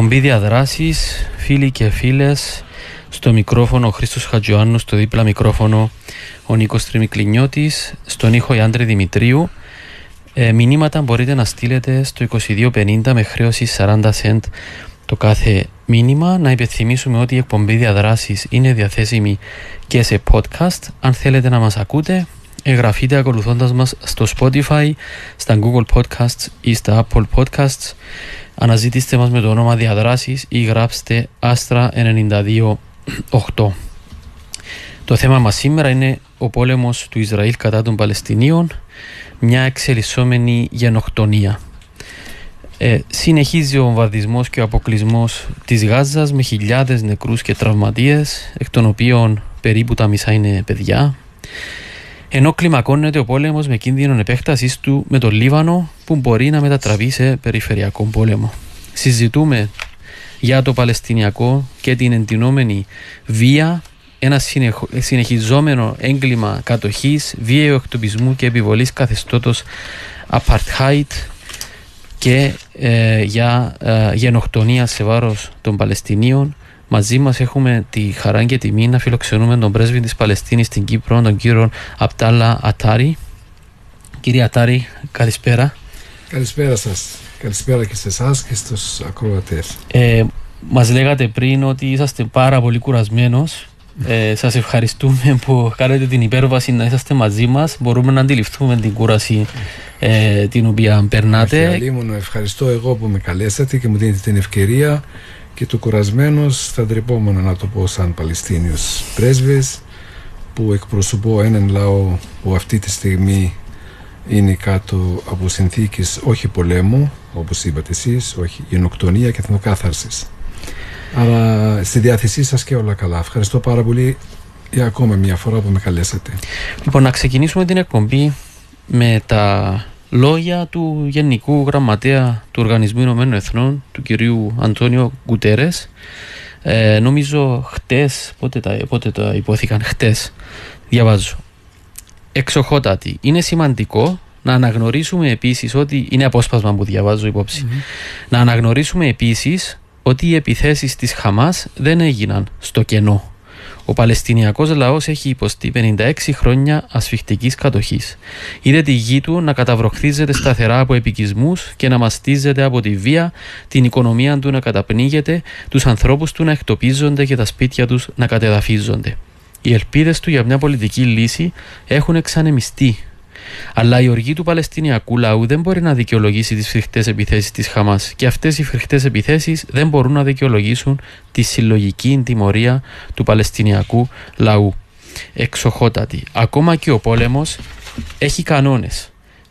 Εκπομπή διαδράσεις, φίλοι και φίλες, στο μικρόφωνο ο Χρήστος Χατζιωάννου, στο δίπλα μικρόφωνο ο Νίκος Τριμικλινιώτης, στον ήχο Ιάντρη Δημητρίου. Ε, μηνύματα μπορείτε να στείλετε στο 2250 με χρέωση 40 cent το κάθε μήνυμα. Να υπενθυμίσουμε ότι η εκπομπή διαδράσεις είναι διαθέσιμη και σε podcast. Αν θέλετε να μας ακούτε, εγγραφείτε ακολουθώντας μας στο Spotify, στα Google Podcasts ή στα Apple Podcasts. Αναζητήστε μας με το όνομα Διαδράσεις ή γράψτε Άστρα 92.8. Το θέμα μας σήμερα είναι ο πόλεμος του Ισραήλ κατά των Παλαιστινίων, μια εξελισσόμενη γενοκτονία. Ε, συνεχίζει ο βομβαρδισμός και ο αποκλεισμός της Γάζας με χιλιάδες νεκρούς και τραυματίες, εκ των οποίων περίπου τα μισά είναι παιδιά ενώ κλιμακώνεται ο πόλεμος με κίνδυνο επέκτασή του με το Λίβανο που μπορεί να μετατραβεί σε περιφερειακό πόλεμο. Συζητούμε για το Παλαιστινιακό και την εντυνόμενη βία, ένα συνεχιζόμενο έγκλημα κατοχής, βίαιο εκτοπισμού και επιβολής καθεστώτος apartheid και ε, για ε, γενοκτονία σε βάρος των Παλαιστινίων Μαζί μας έχουμε τη χαρά και τιμή να φιλοξενούμε τον πρέσβη της Παλαιστίνης στην Κύπρο, τον κύριο Απτάλα Ατάρη. Κύριε Ατάρη, καλησπέρα. Καλησπέρα σας. Καλησπέρα και σε εσάς και στους ακροατές. Ε, μας λέγατε πριν ότι είσαστε πάρα πολύ κουρασμένος. Ε, σας ευχαριστούμε που κάνετε την υπέρβαση να είσαστε μαζί μας. Μπορούμε να αντιληφθούμε την κούραση ε, την οποία περνάτε. ευχαριστώ εγώ που με καλέσατε και μου δίνετε την ευκαιρία και το κουρασμένος θα ντρεπόμουν να το πω σαν Παλαιστίνιος πρέσβης που εκπροσωπώ έναν λαό που αυτή τη στιγμή είναι κάτω από συνθήκες όχι πολέμου όπως είπατε εσείς, όχι γενοκτονία και θερμοκάθαρσης. Αλλά στη διάθεσή σας και όλα καλά. Ευχαριστώ πάρα πολύ για ακόμα μια φορά που με καλέσατε. Λοιπόν, να ξεκινήσουμε την εκπομπή με τα λόγια του Γενικού Γραμματέα του Οργανισμού Ηνωμένων Εθνών, του κυρίου Αντώνιο Γκουτέρες. Ε, νομίζω χτες, πότε τα, πότε τα υπόθηκαν, χτες, διαβάζω. Εξοχότατη. Είναι σημαντικό να αναγνωρίσουμε επίσης ότι, είναι απόσπασμα που διαβάζω να αναγνωρίσουμε επίσης ότι οι επιθέσεις της Χαμάς δεν έγιναν στο κενό ο Παλαιστινιακός λαός έχει υποστεί 56 χρόνια ασφιχτικής κατοχής. Είδε τη γη του να καταβροχθίζεται σταθερά από επικισμούς και να μαστίζεται από τη βία, την οικονομία του να καταπνίγεται, τους ανθρώπους του να εκτοπίζονται και τα σπίτια τους να κατεδαφίζονται. Οι ελπίδες του για μια πολιτική λύση έχουν εξανεμιστεί αλλά η οργή του Παλαιστινιακού λαού δεν μπορεί να δικαιολογήσει τις φρικτές επιθέσεις της Χαμάς. Και αυτές οι φρικτές επιθέσεις δεν μπορούν να δικαιολογήσουν τη συλλογική τιμωρία του Παλαιστινιακού λαού. Εξοχότατη. Ακόμα και ο πόλεμος έχει κανόνες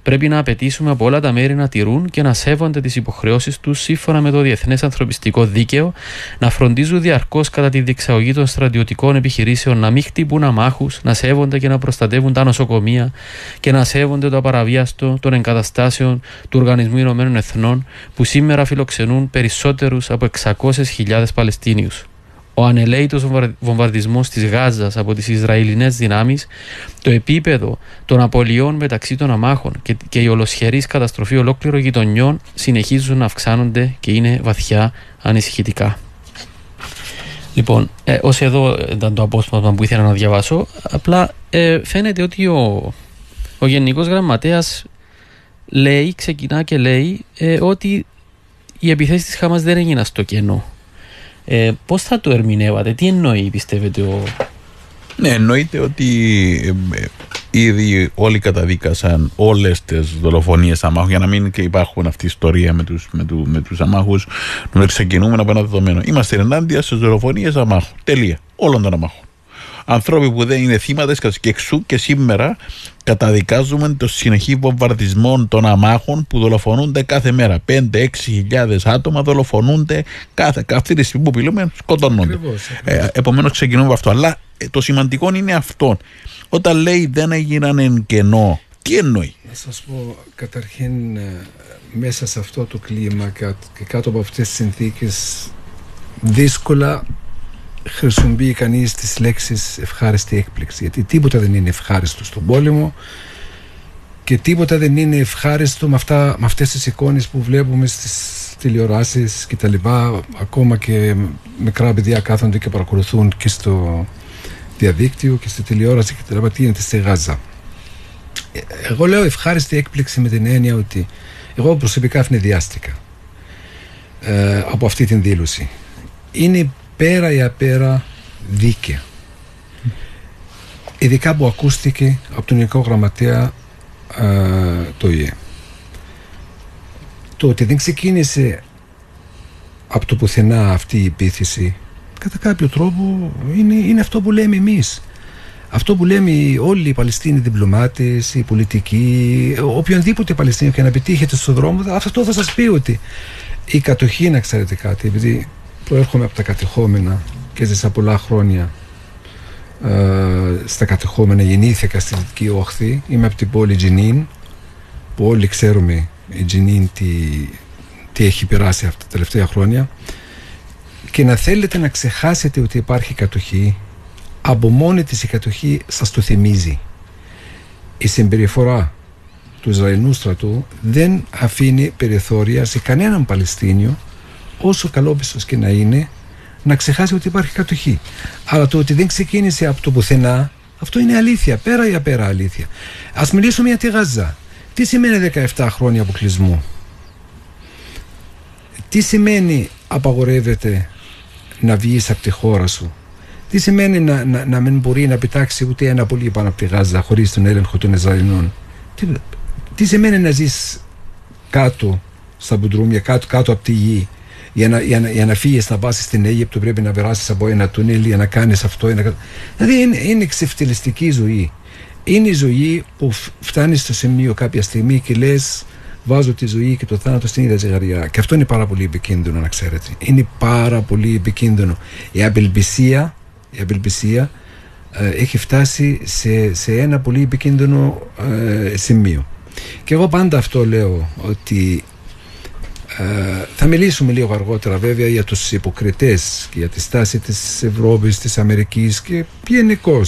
Πρέπει να απαιτήσουμε από όλα τα μέρη να τηρούν και να σέβονται τις υποχρεώσεις τους σύμφωνα με το Διεθνές Ανθρωπιστικό Δίκαιο, να φροντίζουν διαρκώς κατά τη διεξαγωγή των στρατιωτικών επιχειρήσεων να μην χτυπούν αμάχους, να σέβονται και να προστατεύουν τα νοσοκομεία και να σέβονται το απαραβίαστο των εγκαταστάσεων του Οργανισμού Ηνωμένων Εθνών που σήμερα φιλοξενούν περισσότερους από 600.000 Παλαιστίνιους ο ανελαίτος βομβαρδισμός της Γάζας από τις Ισραηλινές δυνάμεις, το επίπεδο των απολειών μεταξύ των αμάχων και, και η ολοσχερής καταστροφή ολόκληρων γειτονιών συνεχίζουν να αυξάνονται και είναι βαθιά ανησυχητικά. Λοιπόν, ε, ως εδώ ήταν το απόσπασμα που ήθελα να διαβάσω, απλά ε, φαίνεται ότι ο, ο Γενικός Γραμματέας λέει, ξεκινά και λέει ε, ότι οι επιθέσεις της Χάμας δεν έγιναν στο κενό ε, Πώς θα το ερμηνεύατε, τι εννοεί, πιστεύετε, ο. Ναι, εννοείται ότι ε, ε, ήδη όλοι καταδίκασαν όλες τις δολοφονίες αμάχων για να μην και υπάρχουν αυτή η ιστορία με τους με του, με τους αμάχους. Να ξεκινούμε από ένα δεδομένο. Είμαστε ενάντια στις δολοφονίες αμάχων. Τελεία. Όλων των αμάχων. Ανθρώποι που δεν είναι θύματα και εξού και σήμερα καταδικάζουμε το συνεχή βομβαρδισμό των αμάχων που δολοφονούνται κάθε μέρα. 5-6 χιλιάδες άτομα δολοφονούνται κάθε, αυτή τη στιγμή που μιλούμε, σκοτώνονται. Ε, Επομένως, ξεκινούμε από αυτό. Αλλά ε, το σημαντικό είναι αυτό. Όταν λέει δεν έγιναν εν κενό, τι εννοεί; Να σας πω, καταρχήν ε, μέσα σε αυτό το κλίμα και κάτω από αυτές τις συνθήκες δύσκολα χρησιμοποιεί κανείς τις λέξεις ευχάριστη έκπληξη. Γιατί τίποτα δεν είναι ευχάριστο στον πόλεμο και τίποτα δεν είναι ευχάριστο με, αυτά, με αυτές τις εικόνες που βλέπουμε στις τηλεοράσεις και τα λοιπά. Ακόμα και μικρά παιδιά κάθονται και παρακολουθούν και στο διαδίκτυο και στη τηλεόραση και τα λοιπά. Τι γίνεται στη Γάζα. Εγώ λέω ευχάριστη έκπληξη με την έννοια ότι εγώ προσωπικά ευνηδιάστηκα ε, από αυτή την δήλωση. Είναι πέρα ή απέρα δίκαια. Ειδικά που ακούστηκε από τον Γενικό Γραμματέα το ΙΕ. Το ότι δεν ξεκίνησε από το πουθενά αυτή η επίθεση κατά κάποιο τρόπο είναι, είναι αυτό που λέμε εμείς. Αυτό που λέμε όλοι οι Παλαιστίνοι διπλωμάτες, οι πολιτικοί, οποιονδήποτε Παλαιστίνιο και να πετύχετε στον δρόμο, αυτό θα σας πει ότι η κατοχή, να ξέρετε κάτι, επειδή προέρχομαι από τα κατεχόμενα και ζήσα πολλά χρόνια ε, στα κατεχόμενα γεννήθηκα στη Δυτική Όχθη. Είμαι από την πόλη Τζινίν που όλοι ξέρουμε η Τζινίν τι, τι έχει περάσει αυτά τα τελευταία χρόνια. Και να θέλετε να ξεχάσετε ότι υπάρχει κατοχή από μόνη της η κατοχή σας το θυμίζει. Η συμπεριφορά του Ισραηλινού στρατού δεν αφήνει περιθώρια σε κανέναν Παλαιστίνιο όσο καλόπιστος και να είναι να ξεχάσει ότι υπάρχει κατοχή. Αλλά το ότι δεν ξεκίνησε από το πουθενά, αυτό είναι αλήθεια, πέρα για πέρα αλήθεια. Ας μιλήσουμε για τη Γάζα. Τι σημαίνει 17 χρόνια αποκλεισμού; Τι σημαίνει απαγορεύεται να βγεις από τη χώρα σου; Τι σημαίνει να, να, να μην μπορεί να πετάξει ούτε ένα πολύ πάνω από τη Γάζα χωρίς τον έλεγχο των Ισραηλινών; Τι, τι σημαίνει να ζεις κάτω στα μπουντρούμια, κάτω, κάτω από τη γη; Για να, για να, για να φύγεις να πα στην Αίγυπτο πρέπει να περάσεις από ένα τούνελ για να κάνεις αυτό. Να... Δηλαδή είναι, είναι ξεφτυλιστική ζωή. Είναι η ζωή που φτάνει στο σημείο κάποια στιγμή και λες, βάζω τη ζωή και το θάνατο στην ίδια ζυγαριά. Και αυτό είναι πάρα πολύ επικίνδυνο, να ξέρετε. Είναι πάρα πολύ επικίνδυνο. Η απελπισία, η απελπισία ε, έχει φτάσει σε, σε ένα πολύ επικίνδυνο ε, σημείο. Και εγώ πάντα αυτό λέω ότι ε, θα μιλήσουμε λίγο αργότερα βέβαια για τους υποκριτές και για τη στάση της Ευρώπης, της Αμερικής και γενικώ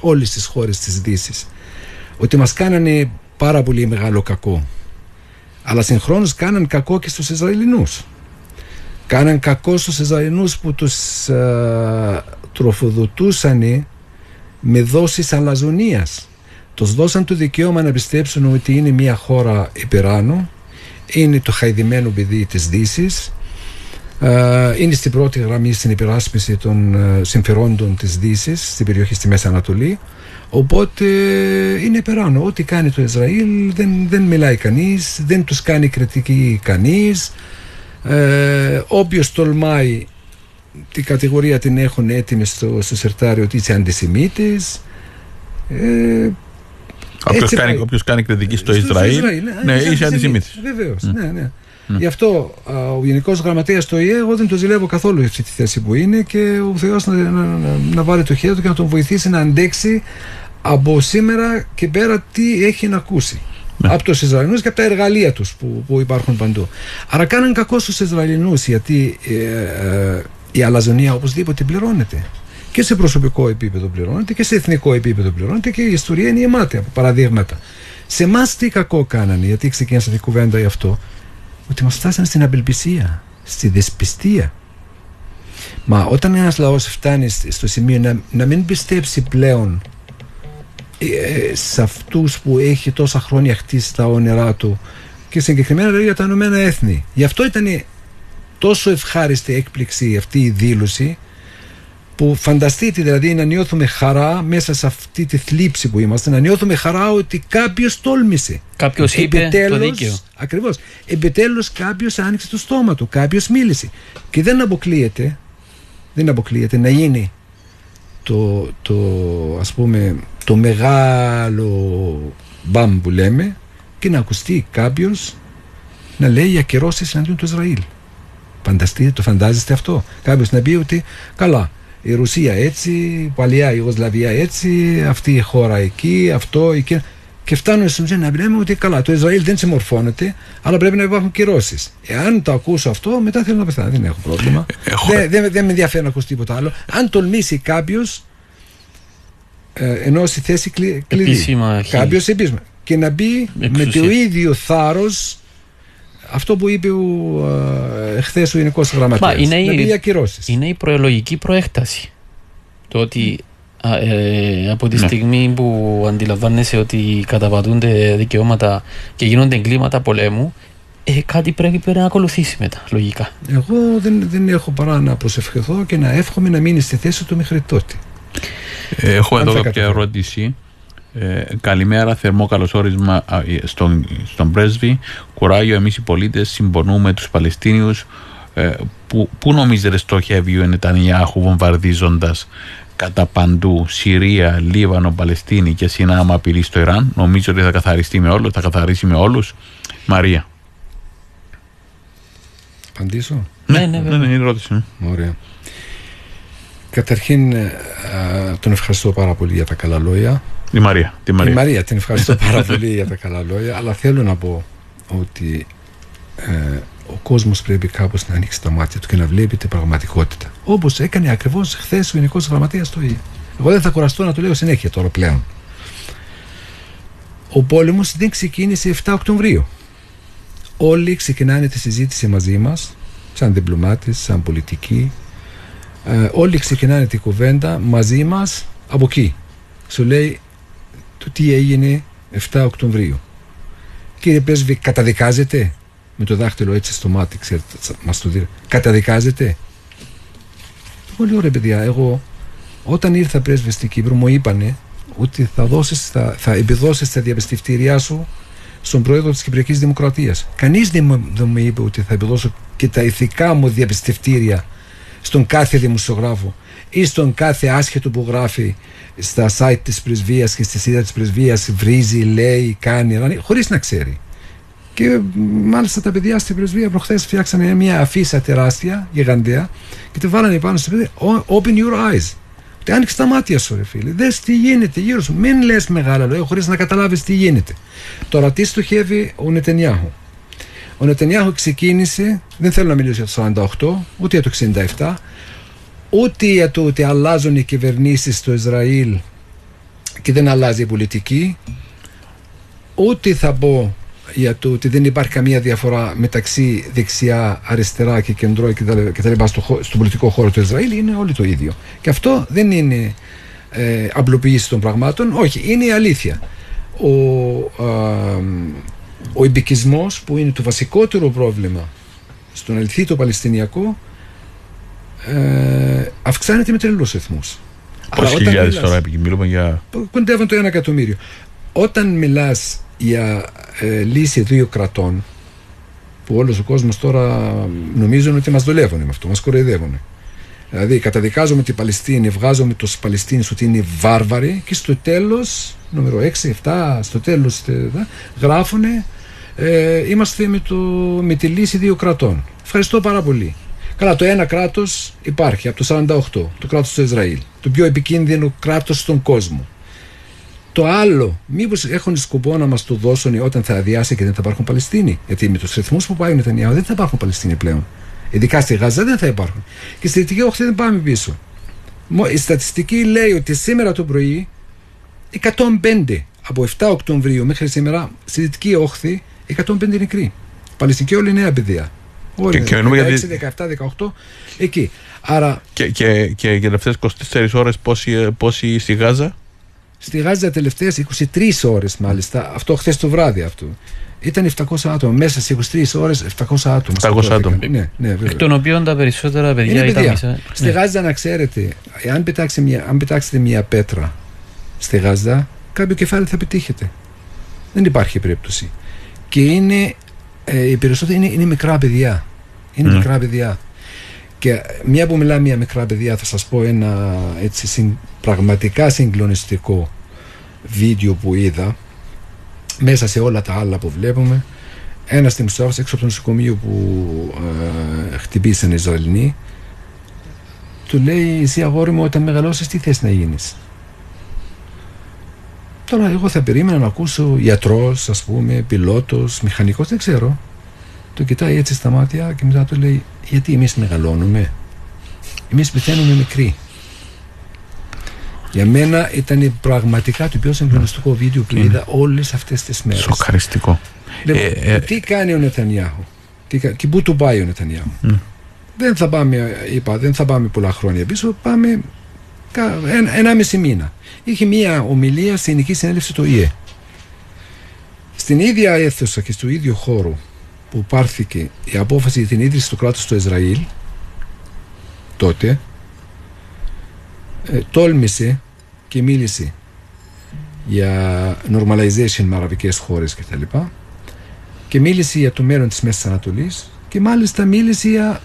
όλες τις χώρες της Δύσης. Ότι μας κάνανε πάρα πολύ μεγάλο κακό. Αλλά συγχρόνως κάναν κακό και στους Ισραηλινούς. Κάναν κακό στους Ισραηλινούς που τους ε, τροφοδοτούσαν με δόσεις αλαζονίας. Τους δώσαν το δικαίωμα να πιστέψουν ότι είναι μια χώρα υπεράνω είναι το χαϊδημένο παιδί της δύσης. είναι στην πρώτη γραμμή στην υπεράσπιση των ε, συμφερόντων της δύσης στην περιοχή στη Μέση Ανατολή. Οπότε είναι περάνω. Ό,τι κάνει το Ισραήλ δεν, δεν μιλάει κανείς δεν τους κάνει κριτική κανείς. Ε, όποιος τολμάει την κατηγορία την έχουν έτοιμη στο, στο σερτάριο ότι είσαι αντισημίτης. Ε, Όποιος κάνει, όποιος κάνει κριτική στο, Ισραήλ, Ισραήλ ναι, ναι είσαι αντισημίτης. Βεβαίως. Mm. Ναι, ναι. Mm. Γι' αυτό ο Γενικός Γραμματέας του ΙΕ, εγώ δεν το ζηλεύω καθόλου αυτή τη θέση που είναι και ο Θεός να, να, να, να, βάλει το χέρι του και να τον βοηθήσει να αντέξει από σήμερα και πέρα τι έχει να ακούσει. Ναι. Από τους Ισραηλινούς και από τα εργαλεία τους που, που υπάρχουν παντού. Άρα κάναν κακό στους Ισραηλινούς γιατί ε, ε, η αλαζονία οπωσδήποτε πληρώνεται και σε προσωπικό επίπεδο πληρώνεται και σε εθνικό επίπεδο πληρώνεται και η ιστορία είναι γεμάτη από παραδείγματα. Σε εμάς τι κακό κάνανε, γιατί ξεκίνησα την κουβέντα γι' αυτό, ότι μας φτάσανε στην απελπισία, στη δεσπιστία. Μα όταν ένας λαός φτάνει στο σημείο να, να μην πιστέψει πλέον ε, σε αυτούς που έχει τόσα χρόνια χτίσει τα όνειρά του και συγκεκριμένα για τα Ηνωμένα Έθνη. Γι' αυτό ήταν τόσο ευχάριστη έκπληξη αυτή η δήλωση που φανταστείτε δηλαδή να νιώθουμε χαρά μέσα σε αυτή τη θλίψη που είμαστε, να νιώθουμε χαρά ότι κάποιος τόλμησε. Κάποιος είπε το δίκαιο. Ακριβώς. Επιτέλους κάποιος άνοιξε το στόμα του, κάποιος μίλησε. Και δεν αποκλείεται, δεν αποκλείεται να γίνει το, το, ας πούμε, το μεγάλο μπαμ που λέμε και να ακουστεί κάποιος να λέει για κυρώσει εναντίον του Ισραήλ. Φανταστείτε, το φαντάζεστε αυτό. Κάποιος να πει ότι καλά, η Ρωσία έτσι, η παλιά Ιugosλαβία έτσι, αυτή η χώρα εκεί, αυτό, εκεί. Και φτάνουν στην ουσία να λέμε ότι καλά, το Ισραήλ δεν συμμορφώνεται, αλλά πρέπει να υπάρχουν κυρώσεις. Εάν το ακούσω αυτό, μετά θέλω να πεθάνω. Δεν έχω πρόβλημα. Δεν, δεν, δεν με ενδιαφέρει να ακούσει τίποτα άλλο. Αν τολμήσει κάποιος ε, ενώ στη θέση κλειδί. Κάποιος επίσημα. Και να μπει με το ίδιο θάρρος αυτό που είπε ο, ε, χθε ο Γενικός Γραμματέας. Είναι, να η, είναι η προελογική προέκταση. Το ότι ε, από τη ναι. στιγμή που αντιλαμβάνεσαι ότι καταπατούνται δικαιώματα και γίνονται εγκλήματα πολέμου, ε, κάτι πρέπει να ακολουθήσει μετά, λογικά. Εγώ δεν, δεν έχω παρά να προσευχηθώ και να εύχομαι να μείνει στη θέση του μέχρι τότε. Ε, έχω εδώ κάποια ερώτηση. Ε, καλημέρα, θερμό καλωσόρισμα στον, στον πρέσβη. Κουράγιο, εμείς οι πολίτες συμπονούμε τους Παλαιστίνιους. Ε, που, πού νομίζετε στοχεύει ο Νετανιάχου βομβαρδίζοντας κατά παντού Συρία, Λίβανο, Παλαιστίνη και συνάμα απειλή στο Ιράν; Νομίζω ότι θα καθαριστεί με όλους, θα καθαρίσει με όλους. Μαρία. Απαντήσω; Ναι, ναι, ναι, ναι, είναι ερώτηση. Ωραία. Καταρχήν ε, τον ευχαριστώ πάρα πολύ για τα καλά λόγια. Η Μαρία. Τη Μαρία. Η Μαρία την ευχαριστώ πάρα πολύ για τα καλά λόγια. Αλλά θέλω να πω ότι ε, ο κόσμος πρέπει κάπως να ανοίξει τα μάτια του και να βλέπει την πραγματικότητα. Όπως έκανε ακριβώς χθες ο Γενικός Γραμματέας το ίδιο. Εγώ δεν θα κουραστώ να το λέω συνέχεια τώρα πλέον. Ο πόλεμος δεν ξεκίνησε 7 Οκτωβρίου. Όλοι ξεκινάνε τη συζήτηση μαζί μας, σαν διπλωμάτες, σαν πολιτικοί, ε, όλοι ξεκινάνε την κουβέντα μαζί μας από εκεί. Σου λέει το τι έγινε 7 Οκτωβρίου. Κύριε Πρέσβη, καταδικάζετε με το δάχτυλο έτσι στο μάτι, ξέρετε, μας το δει. Καταδικάζετε. Πολύ ωραία παιδιά, εγώ όταν ήρθα πρέσβη στην Κύπρο μου είπανε ότι θα, δώσεις, θα, θα επιδώσεις τα διαπιστευτήριά σου στον πρόεδρο της Κυπριακής Δημοκρατίας. Κανείς δεν μου, δεν μου είπε ότι θα επιδώσω και τα ηθικά μου διαπιστευτήρια στον κάθε δημοσιογράφο ή στον κάθε άσχετο που γράφει στα site της πρεσβείας και στη σύνδεση της πρεσβείας βρίζει, λέει, κάνει, χωρίς να ξέρει. Και μάλιστα τα παιδιά στην πρεσβεία προχθές φτιάξανε μια αφίσα τεράστια, γιγαντέα και τη βάλανε πάνω στο παιδί Open your eyes. Ότι άνοιξε τα μάτια σου, ρε φίλε. Δες τι γίνεται γύρω σου. Μην λες μεγάλα λόγια χωρίς να καταλάβεις τι γίνεται. Τώρα, τι στοχεύει ο Νετενιάχου. Ο Νετανιάχου ξεκίνησε, δεν θέλω να μιλήσω για το 48, ούτε για το 67, ούτε για το ότι αλλάζουν οι κυβερνήσεις στο Ισραήλ και δεν αλλάζει η πολιτική, ούτε θα πω για το ότι δεν υπάρχει καμία διαφορά μεταξύ δεξιά, αριστερά και κεντρό και τα λοιπά στο, στο πολιτικό χώρο του Ισραήλ είναι όλοι το ίδιο. Και αυτό δεν είναι ε, απλοποίηση των πραγμάτων, όχι, είναι η αλήθεια. Ο, ο εμπικισμός που είναι το βασικότερο πρόβλημα στον αληθή Παλαιστινιακό ε, αυξάνεται με τρελούς ρυθμούς. Πόσοι χιλιάδες τώρα μιλούμε για... Κοντεύουν το ένα εκατομμύριο. Όταν μιλάς για ε, λύση δύο κρατών που όλος ο κόσμος τώρα νομίζουν ότι μας δουλεύουν με αυτό, μας κοροϊδεύουν. Δηλαδή καταδικάζουμε την Παλαιστίνη, βγάζουμε τους Παλαιστίνους ότι είναι βάρβαροι και στο τέλος, νούμερο 6, 7, στο τέλος γράφουν ε, είμαστε με, το, με τη λύση δύο κρατών. Ευχαριστώ πάρα πολύ. Καλά, το ένα κράτος υπάρχει από το 48, το κράτος του Ισραήλ. Το πιο επικίνδυνο κράτος στον κόσμο. Το άλλο, μήπως έχουν σκοπό να μας το δώσουν όταν θα αδειάσει και δεν θα υπάρχουν Παλαιστίνοι; Γιατί με τους ρυθμούς που πάει ο Νετανιάου δεν θα υπάρχουν Παλαιστίνοι πλέον. Ειδικά στη Γάζα δεν θα υπάρχουν. Και στη Δυτική Όχθη δεν πάμε πίσω. Η στατιστική λέει ότι σήμερα το πρωί 105 από 7 Οκτωβρίου μέχρι σήμερα στη Δυτική Όχθη 105 νεκροί. Παλαιστινική όλη νέα παιδεία. Όλοι και, 16, 17, 18, εκεί. Άρα... Και, και, και για τελευταίες 24 ώρες πόσοι, πόσοι στη Γάζα; Στη Γάζα τελευταίες 23 ώρες μάλιστα, αυτό χθες το βράδυ αυτό. Ήταν 700 άτομα. Μέσα σε 23 ώρες 700 άτομα. 700 άτομα. Ναι, ναι, Εκ των οποίων τα περισσότερα παιδιά ήταν παιδιά. Στη ναι. Γάζα, να ξέρετε, αν πετάξετε, μια, αν πετάξετε μια πέτρα στη Γάζα, κάποιο κεφάλι θα πετύχετε. Δεν υπάρχει περίπτωση και είναι, ε, οι περισσότεροι είναι, είναι μικρά παιδιά. Είναι mm. μικρά παιδιά. Και μια που μιλάμε για μικρά παιδιά θα σας πω ένα έτσι πραγματικά συγκλονιστικό βίντεο που είδα μέσα σε όλα τα άλλα που βλέπουμε ένας δημοσιογράφος έξω από το νοσοκομείο που ε, χτυπήσαν οι Ισραηλινοί του λέει εσύ αγόρι μου όταν μεγαλώσεις τι θες να γίνεις; Τώρα εγώ θα περίμενα να ακούσω γιατρός, ας πούμε, πιλότος, μηχανικός, δεν ξέρω. Το κοιτάει έτσι στα μάτια και μετά του λέει γιατί εμείς μεγαλώνουμε; Εμείς πεθαίνουμε μικροί. Για μένα ήταν πραγματικά το πιο συγκλονιστικό βίντεο που είδα όλες αυτές τις μέρες. Σοκαριστικό. Λοιπόν, ε, ε, τι κάνει ο Νετανιάχου; Και πού του πάει ο Νετανιάχου; Δεν θα πάμε, είπα, δεν θα πάμε πολλά χρόνια πίσω, πάμε ένα, ένα μισή μήνα. Είχε μία ομιλία στην Ειδική Συνέλευση του ΙΕ. Στην ίδια αίθουσα και στο ίδιο χώρο που πάρθηκε η απόφαση για την ίδρυση του κράτους του Ισραήλ τότε ε, τόλμησε και μίλησε για normalization με αραβικές χώρες κτλ. Και, και μίλησε για το μέλλον της Μέσης Ανατολής και μάλιστα μίλησε για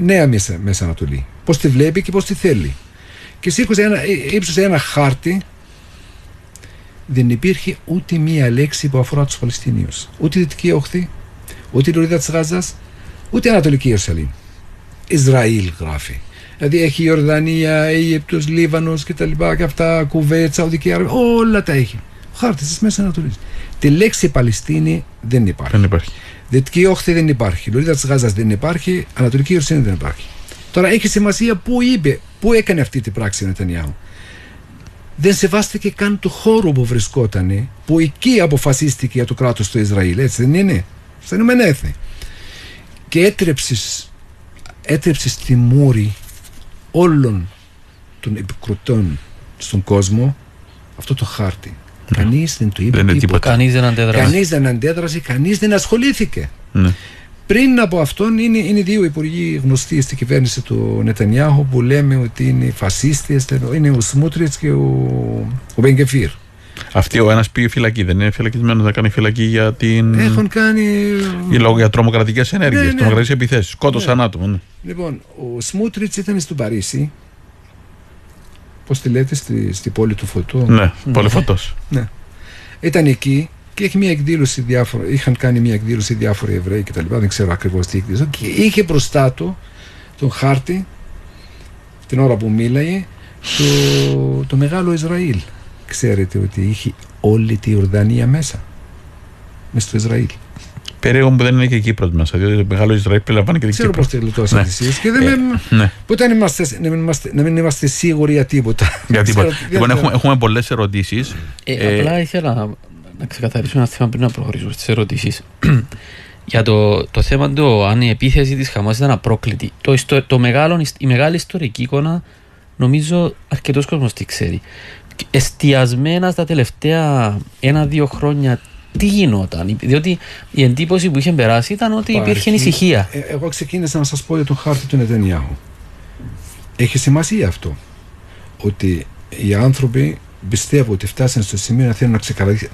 νέα Μέση, Μέση Ανατολή. Πώς τη βλέπει και πώς τη θέλει και σήκωσε ένα, ε, ύψωσε ένα χάρτη δεν υπήρχε ούτε μία λέξη που αφορά τους Παλαιστινίους ούτε η Δυτική Όχθη ούτε η Λωρίδα της Γάζας ούτε η Ανατολική Ιερουσαλήμ Ισραήλ γράφει δηλαδή έχει η Ορδανία, Αίγυπτος, Λίβανος και τα λοιπά και αυτά, Κουβέτ, Σαουδική Αραβία όλα τα έχει ο χάρτης της Μέσης Ανατολής τη λέξη Παλαιστίνη δεν υπάρχει. Δεν υπάρχει. Δυτική Όχθη δεν υπάρχει. Λωρίδα της Γάζας δεν υπάρχει. Ανατολική Ιερουσαλήμ δεν υπάρχει. Τώρα έχει σημασία πού είπε, πού έκανε αυτή την πράξη ο Νετανιάου. Δεν σεβάστηκε καν το χώρο που βρισκόταν, που εκεί αποφασίστηκε για το κράτος του Ισραήλ, έτσι δεν είναι; Στα Ηνωμένα Έθνη. Και έτρεψε έτρεψες τη μούρη όλων των επικροτών στον κόσμο αυτό το χάρτη. Ναι. Κανείς δεν το είπε δεν τίποτα. Κανείς δεν αντέδρασε. Κανείς δεν αντέδρασε, κανείς δεν ασχολήθηκε. Ναι. Πριν από αυτόν είναι, είναι δύο υπουργοί γνωστοί στην κυβέρνηση του Νετανιάχου που λέμε ότι είναι φασίστες, είναι ο Σμούτριτς και ο, ο Μπενκεφίρ. Αυτή ο ένας πήγε φυλακή, δεν είναι φυλακισμένος να κάνει φυλακή για την. Έχουν κάνει. Για λόγω για τρομοκρατικές ενέργειες, ναι, ναι. τρομοκρατικές επιθέσεις. Σκότωσαν ναι. άτομα. Ναι. Λοιπόν, ο Σμούτριτς ήταν στο Παρίσι. Πώς τη λέτε, στη, στη πόλη του Φωτού; Ναι, πόλη Φωτός. Ναι. Ήταν εκεί και έχει μια εκδήλωση διάφορα, είχαν κάνει μια εκδήλωση διάφοροι Εβραίοι και τα λοιπά, δεν ξέρω ακριβώς τι εκδήλωση και είχε μπροστά του τον χάρτη την ώρα που μίλαγε το, το μεγάλο Ισραήλ ξέρετε ότι είχε όλη τη Ιορδανία μέσα μέσα στο Ισραήλ Περίεργο που δεν είναι και η Κύπρος μέσα, διότι το μεγάλο Ισραήλ περιλαμβάνει και την Ξέρω Κύπρο. Ξέρω πώς τελειώσατε ναι. εσείς και δεν ε, ναι. Ποτέ να, είμαστε, να, μην είμαστε, να μην είμαστε σίγουροι για τίποτα. Για τίποτα. λοιπόν, έχουμε, έχουμε πολλές ερωτήσεις. Ε, ε, απλά ήθελα να ξεκαθαρίσω ένα θέμα πριν να προχωρήσω στις ερωτήσεις. Για το, το θέμα του αν η επίθεση της Χαμάς ήταν απρόκλητη. Το, το, το μεγάλο, η μεγάλη ιστορική εικόνα νομίζω αρκετός κόσμος τη ξέρει. Εστιασμένα στα τελευταία ένα-δύο χρόνια τι γινόταν; Διότι η εντύπωση που είχε περάσει ήταν ότι Υπάρχει. υπήρχε ησυχία. Ε, εγώ ξεκίνησα να σας πω για τον χάρτη του Νετανιάχου. Έχει σημασία αυτό. Ότι οι άνθρωποι πιστεύω ότι φτάσαν στο σημείο να θέλουν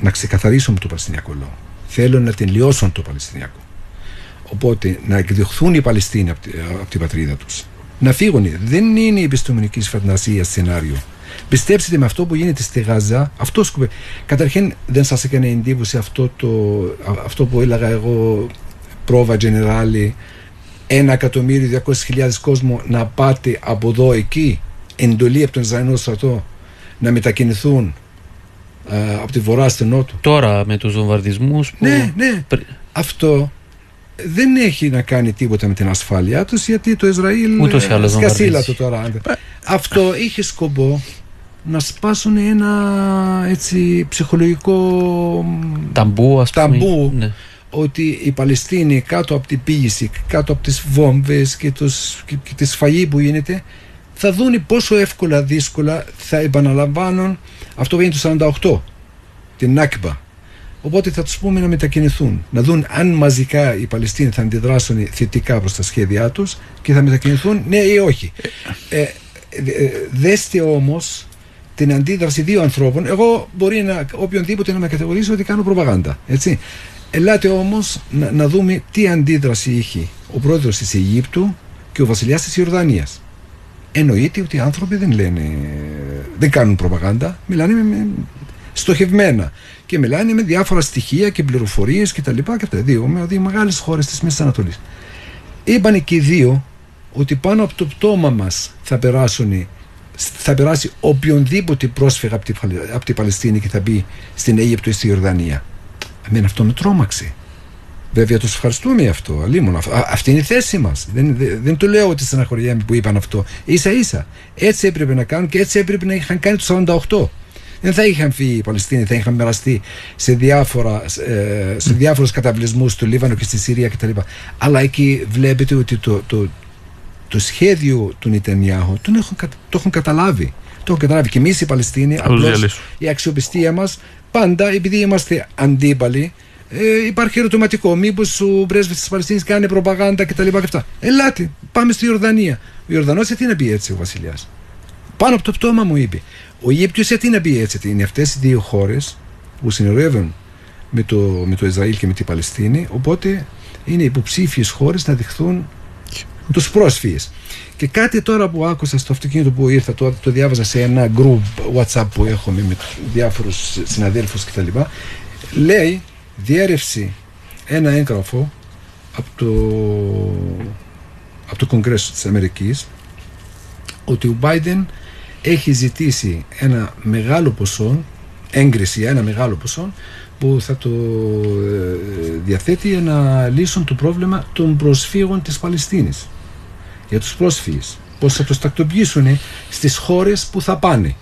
να, ξεκαθαρίσουν το Παλαιστινιακό λόγο. Θέλουν να τελειώσουν το Παλαιστινιακό. Οπότε να εκδιωχθούν οι Παλαιστίνοι από, από την πατρίδα τους. Να φύγουν. Δεν είναι η επιστημονική φαντασία σενάριο. Πιστέψτε με αυτό που γίνεται στη Γάζα, αυτό σκοπεύει. Καταρχήν δεν σας έκανε εντύπωση αυτό, το, αυτό που έλεγα εγώ, πρόβα γενεράλη, ένα εκατομμύριο διακόσιες χιλιάδες κόσμο να πάτε από εδώ εκεί, εντολή από τον Ισραηλινό στρατό να μετακινηθούν ε, από τη βορρά στην νότο. Τώρα με τους βομβαρδισμούς που... Ναι, ναι. Αυτό δεν έχει να κάνει τίποτα με την ασφάλειά τους γιατί το Ισραήλ Ούτως σκασίλα το τώρα. Αυτό είχε σκοπό να σπάσουν ένα έτσι ψυχολογικό ταμπού, ας πούμε. ταμπού ναι. ότι οι Παλαιστίνοι κάτω από την πήγηση, κάτω από τις βόμβες και, τους, και, και τη σφαγή που γίνεται θα δουν πόσο εύκολα δύσκολα θα επαναλαμβάνουν αυτό που έγινε το 48 την Νάκμπα οπότε θα τους πούμε να μετακινηθούν να δουν αν μαζικά οι Παλαιστίνοι θα αντιδράσουν θετικά προς τα σχέδιά τους και θα μετακινηθούν ναι ή όχι ε, ε, δέστε όμως την αντίδραση δύο ανθρώπων εγώ μπορεί να οποιονδήποτε να με κατηγορήσει ότι κάνω προπαγάνδα έτσι Ελάτε όμως να, να δούμε τι αντίδραση είχε ο πρόεδρος της Αιγύπτου και ο βασιλιάς της Ιορδανίας. Εννοείται ότι οι άνθρωποι δεν λένε, δεν κάνουν προπαγάνδα, μιλάνε με, στοχευμένα και μιλάνε με διάφορα στοιχεία και πληροφορίες κτλ. Και, τα λοιπά και αυτά. Δύο, με δύο μεγάλες χώρες της Μέσης Ανατολής. Είπαν και οι δύο ότι πάνω από το πτώμα μας θα περάσουν θα περάσει οποιονδήποτε πρόσφυγα από, τη, από την Παλαιστίνη και θα μπει στην Αίγυπτο ή στη Ιορδανία. Εμένα αυτό με τρόμαξε. Βέβαια τους ευχαριστούμε αυτό. Αλίμον. Αυτή είναι η θέση μας. Δεν, δεν, δεν το λέω ότι στεναχωριέμαι που είπαν αυτό. σα ίσα. Έτσι έπρεπε να κάνουν και έτσι έπρεπε να είχαν κάνει το 48. Δεν θα είχαν φύγει οι Παλαιστίνοι, θα είχαν μοιραστεί σε, διάφορα, ε, σε διάφορους καταβλισμούς στο Λίβανο και στη Συρία κτλ. Αλλά εκεί βλέπετε ότι το, το, το σχέδιο του Νιτενιάχου το έχουν, το έχουν καταλάβει. Το έχουν καταλάβει και εμείς οι Παλαιστίνοι. Απλώς η αξιοπιστία μας πάντα, επειδή είμαστε αντίπαλοι, ε, υπάρχει ερωτηματικό. Μήπως ο πρέσβης της Παλαιστίνης κάνει προπαγάνδα κτλ. Ελάτε, πάμε στη Ιορδανία. Ο Ιορδανός τι να πει έτσι ο βασιλιάς; Πάνω από το πτώμα μου είπε. Ο Αιγύπτιος τι να πει έτσι; Είναι αυτές οι δύο χώρες που συνορεύουν με το, με το Ισραήλ και με την Παλαιστίνη. Οπότε είναι υποψήφιες χώρες να δεχθούν τους πρόσφυγες. Και κάτι τώρα που άκουσα στο αυτοκίνητο που ήρθα, το, το διάβαζα σε ένα group WhatsApp που έχω με διάφορους συναδέλφους κτλ. Λέει διέρευση ένα έγγραφο από το, από το Κογκρέσο της Αμερικής ότι ο Biden έχει ζητήσει ένα μεγάλο ποσό, έγκριση για ένα μεγάλο ποσό που θα το ε, διαθέτει για να λύσουν το πρόβλημα των προσφύγων της Παλαιστίνης για τους πρόσφυγες πώς θα τους τακτοποιήσουν στις χώρες που θα πάνε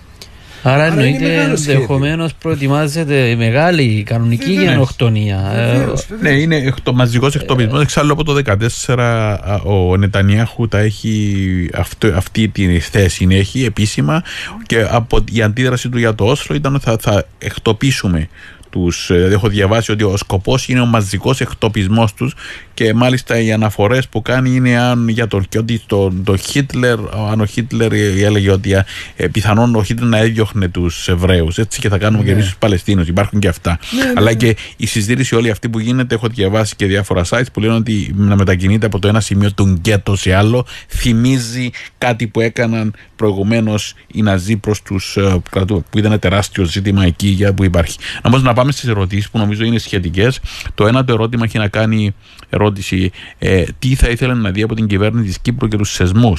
Άρα εννοείται ενδεχομένως προετοιμάζεται μεγάλη κανονική γενοκτονία. Ε, ναι, είναι το μαζικός εκτοπισμός. Εξάλλου από το 2014 ο Νετανιάχου τα έχει αυτή τη θέση, έχει επίσημα και από η αντίδραση του για το Όσλο ήταν ότι θα, θα εκτοπίσουμε τους, ε, έχω διαβάσει ότι ο σκοπός είναι ο μαζικός εκτοπισμός τους και μάλιστα οι αναφορές που κάνει είναι αν για το, ότι το, το Χίτλερ, αν ο Χίτλερ έλεγε ότι ε, πιθανόν ο Χίτλερ να έδιωχνε τους Εβραίους έτσι και θα κάνουμε ναι. και εμείς τους Παλαιστίνους, υπάρχουν και αυτά. Ναι, ναι, Αλλά ναι. και η συζήτηση όλη αυτή που γίνεται, έχω διαβάσει και διάφορα sites που λένε ότι να μετακινείται από το ένα σημείο του γκέτο σε άλλο θυμίζει κάτι που έκαναν προηγουμένως οι Ναζί προς τους ε, κρατού, που ήταν τεράστιο ζήτημα εκεί για που υπάρχει. Να να πάμε στις ερωτήσεις που νομίζω είναι σχετικές. Το ένα το ερώτημα έχει να κάνει ερώτηση ε, τι θα ήθελε να δει από την κυβέρνηση της Κύπρου και τους σεσμού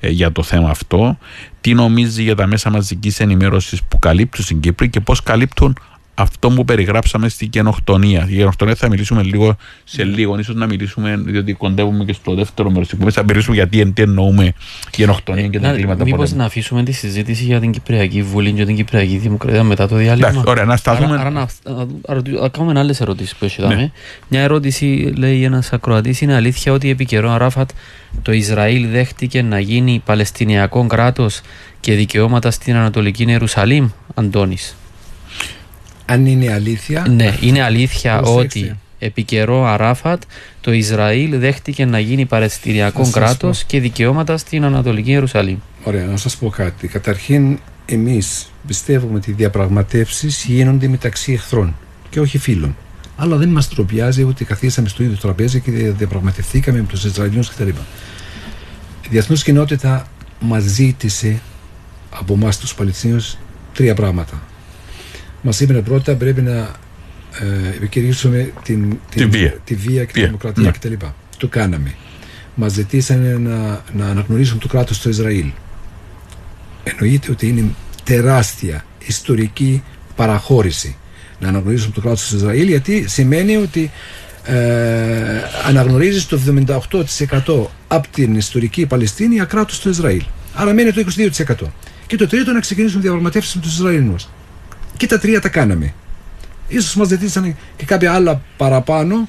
ε, για το θέμα αυτό. Τι νομίζει για τα μέσα μαζικής ενημέρωσης που καλύπτουν στην Κύπρο και πώς καλύπτουν αυτό που περιγράψαμε στη γενοκτονία. Η γενοκτονία θα μιλήσουμε λίγο σε ναι. λίγο, ίσως να μιλήσουμε, διότι κοντεύουμε και στο δεύτερο μέρος της θα μιλήσουμε γιατί τι εννοούμε γενοκτονία ε, και τα κλίματα Μήπως να αφήσουμε τη συζήτηση για την Κυπριακή Βουλή και την Κυπριακή Δημοκρατία μετά το διάλειμμα; Εντάξει, ωραία, να σταθούμε. Άρα, άρα να, να κάνουμε άλλες ερωτήσεις που έχεις ναι. Μια ερώτηση λέει ένας ακροατής: Είναι αλήθεια ότι επί καιρό Αράφατ το Ισραήλ δέχτηκε να γίνει Παλαιστινιακό κράτος και δικαιώματα στην Ανατολική Ιερουσαλήμ, Αντώνης; Αν είναι αλήθεια. Ναι, είναι αλήθεια ότι επί καιρό Αράφατ το Ισραήλ δέχτηκε να γίνει Παλαιστινιακό κράτος και δικαιώματα στην Ανατολική Ιερουσαλήμ. Ωραία, να σας πω κάτι. Καταρχήν, εμείς πιστεύουμε ότι οι διαπραγματεύσεις γίνονται μεταξύ εχθρών και όχι φίλων. Αλλά δεν μας τροπιάζει ότι καθίσαμε στο ίδιο τραπέζι και διαπραγματευθήκαμε με τους Ισραηλινούς κτλ. Η διεθνή κοινότητα μας ζήτησε από εμάς τους Παλαιστίνιου τρία πράγματα. Μας είπαν πρώτα πρέπει να ε, επικηρύξουμε την, την, τη, βία. τη βία και τη δημοκρατία ναι. κτλ. Το κάναμε. Μας ζητήσανε να, να αναγνωρίσουμε το κράτος του Ισραήλ. Εννοείται ότι είναι τεράστια ιστορική παραχώρηση να αναγνωρίσουμε το κράτος του Ισραήλ γιατί σημαίνει ότι ε, αναγνωρίζεις το 78% από την ιστορική Παλαιστίνη ακράτος του Ισραήλ. Άρα μένει το 22%. Και το τρίτο να ξεκινήσουμε διαπραγματεύσεις με τους Ισραηλινούς. Και τα τρία τα κάναμε. Ίσως μας ζητήσαν και κάποια άλλα παραπάνω.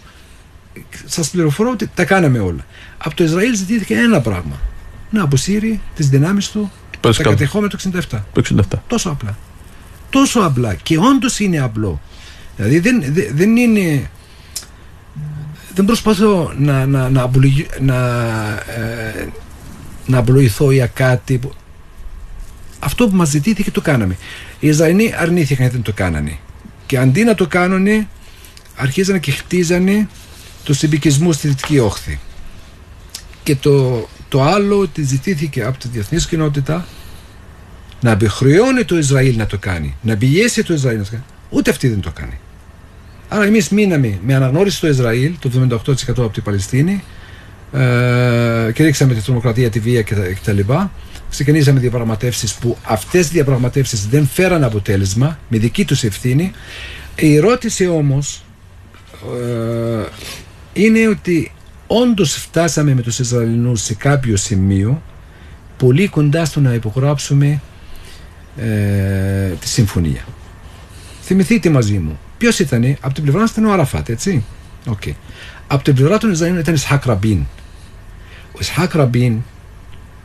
Σας πληροφορώ ότι τα κάναμε όλα. Από το Ισραήλ ζητήθηκε ένα πράγμα. Να αποσύρει τις δυνάμεις του τα κατεχόμενα του 67. Το 67. Τόσο απλά. Τόσο απλά. Και όντως είναι απλό. Δηλαδή δεν, δεν είναι... Δεν προσπαθώ να, να, να, να, ε, να απλοηθώ για κάτι που αυτό που μας ζητήθηκε το κάναμε. Οι Ισραηλοί αρνήθηκαν γιατί δεν το κάνανε. Και αντί να το κάνουν, αρχίζανε και χτίζανε του συμπικισμού στη Δυτική Όχθη. Και το Το άλλο ότι ζητήθηκε από τη διεθνής κοινότητα να επιχρεώνει το Ισραήλ να το κάνει, να πιέσει το Ισραήλ να το κάνει. Ούτε αυτή δεν το κάνει. Άρα εμείς μείναμε με αναγνώριση το Ισραήλ, το 78% από την Παλαιστίνη, ε, και ρίξαμε τη τρομοκρατία, τη βία κτλ. Ξεκινήσαμε διαπραγματεύσεις που αυτές οι διαπραγματεύσεις δεν φέραν αποτέλεσμα με δική τους ευθύνη. Η ερώτηση όμως ε, είναι ότι όντως φτάσαμε με τους Ισραηλινούς σε κάποιο σημείο πολύ κοντά στο να υπογράψουμε ε, τη συμφωνία. Θυμηθείτε μαζί μου, ποιος ήταν, από την πλευρά ήταν ο Αραφάτ, έτσι; Okay. Από την πλευρά των Ισραηλινών ήταν Ισχάκ Ραμπίν. Ο Ισχάκ Ραμπίν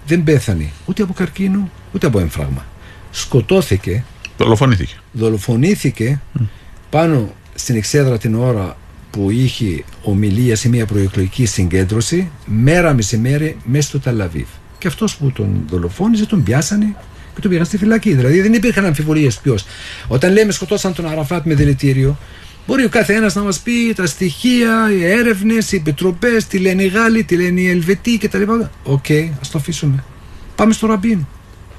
δεν πέθανε ούτε από καρκίνο ούτε από έμφραγμα. Σκοτώθηκε. Δολοφονήθηκε. Δολοφονήθηκε πάνω στην εξέδρα την ώρα που είχε ομιλία σε μια προεκλογική συγκέντρωση μέρα μεσημέρι μέσα στο Ταλαβίβ. Και αυτός που τον δολοφόνησε τον πιάσανε και τον πήγαν στη φυλακή. Δηλαδή δεν υπήρχαν αμφιβολίες ποιος. Όταν λέμε σκοτώσαν τον Αραφάτ με δηλητήριο, μπορεί ο κάθε ένας να μας πει τα στοιχεία, οι έρευνες, οι επιτροπές, τι λένε οι Γάλλοι, τι λένε οι Ελβετοί κτλ. OK, okay, ας το αφήσουμε. Πάμε στο Ραμπίν.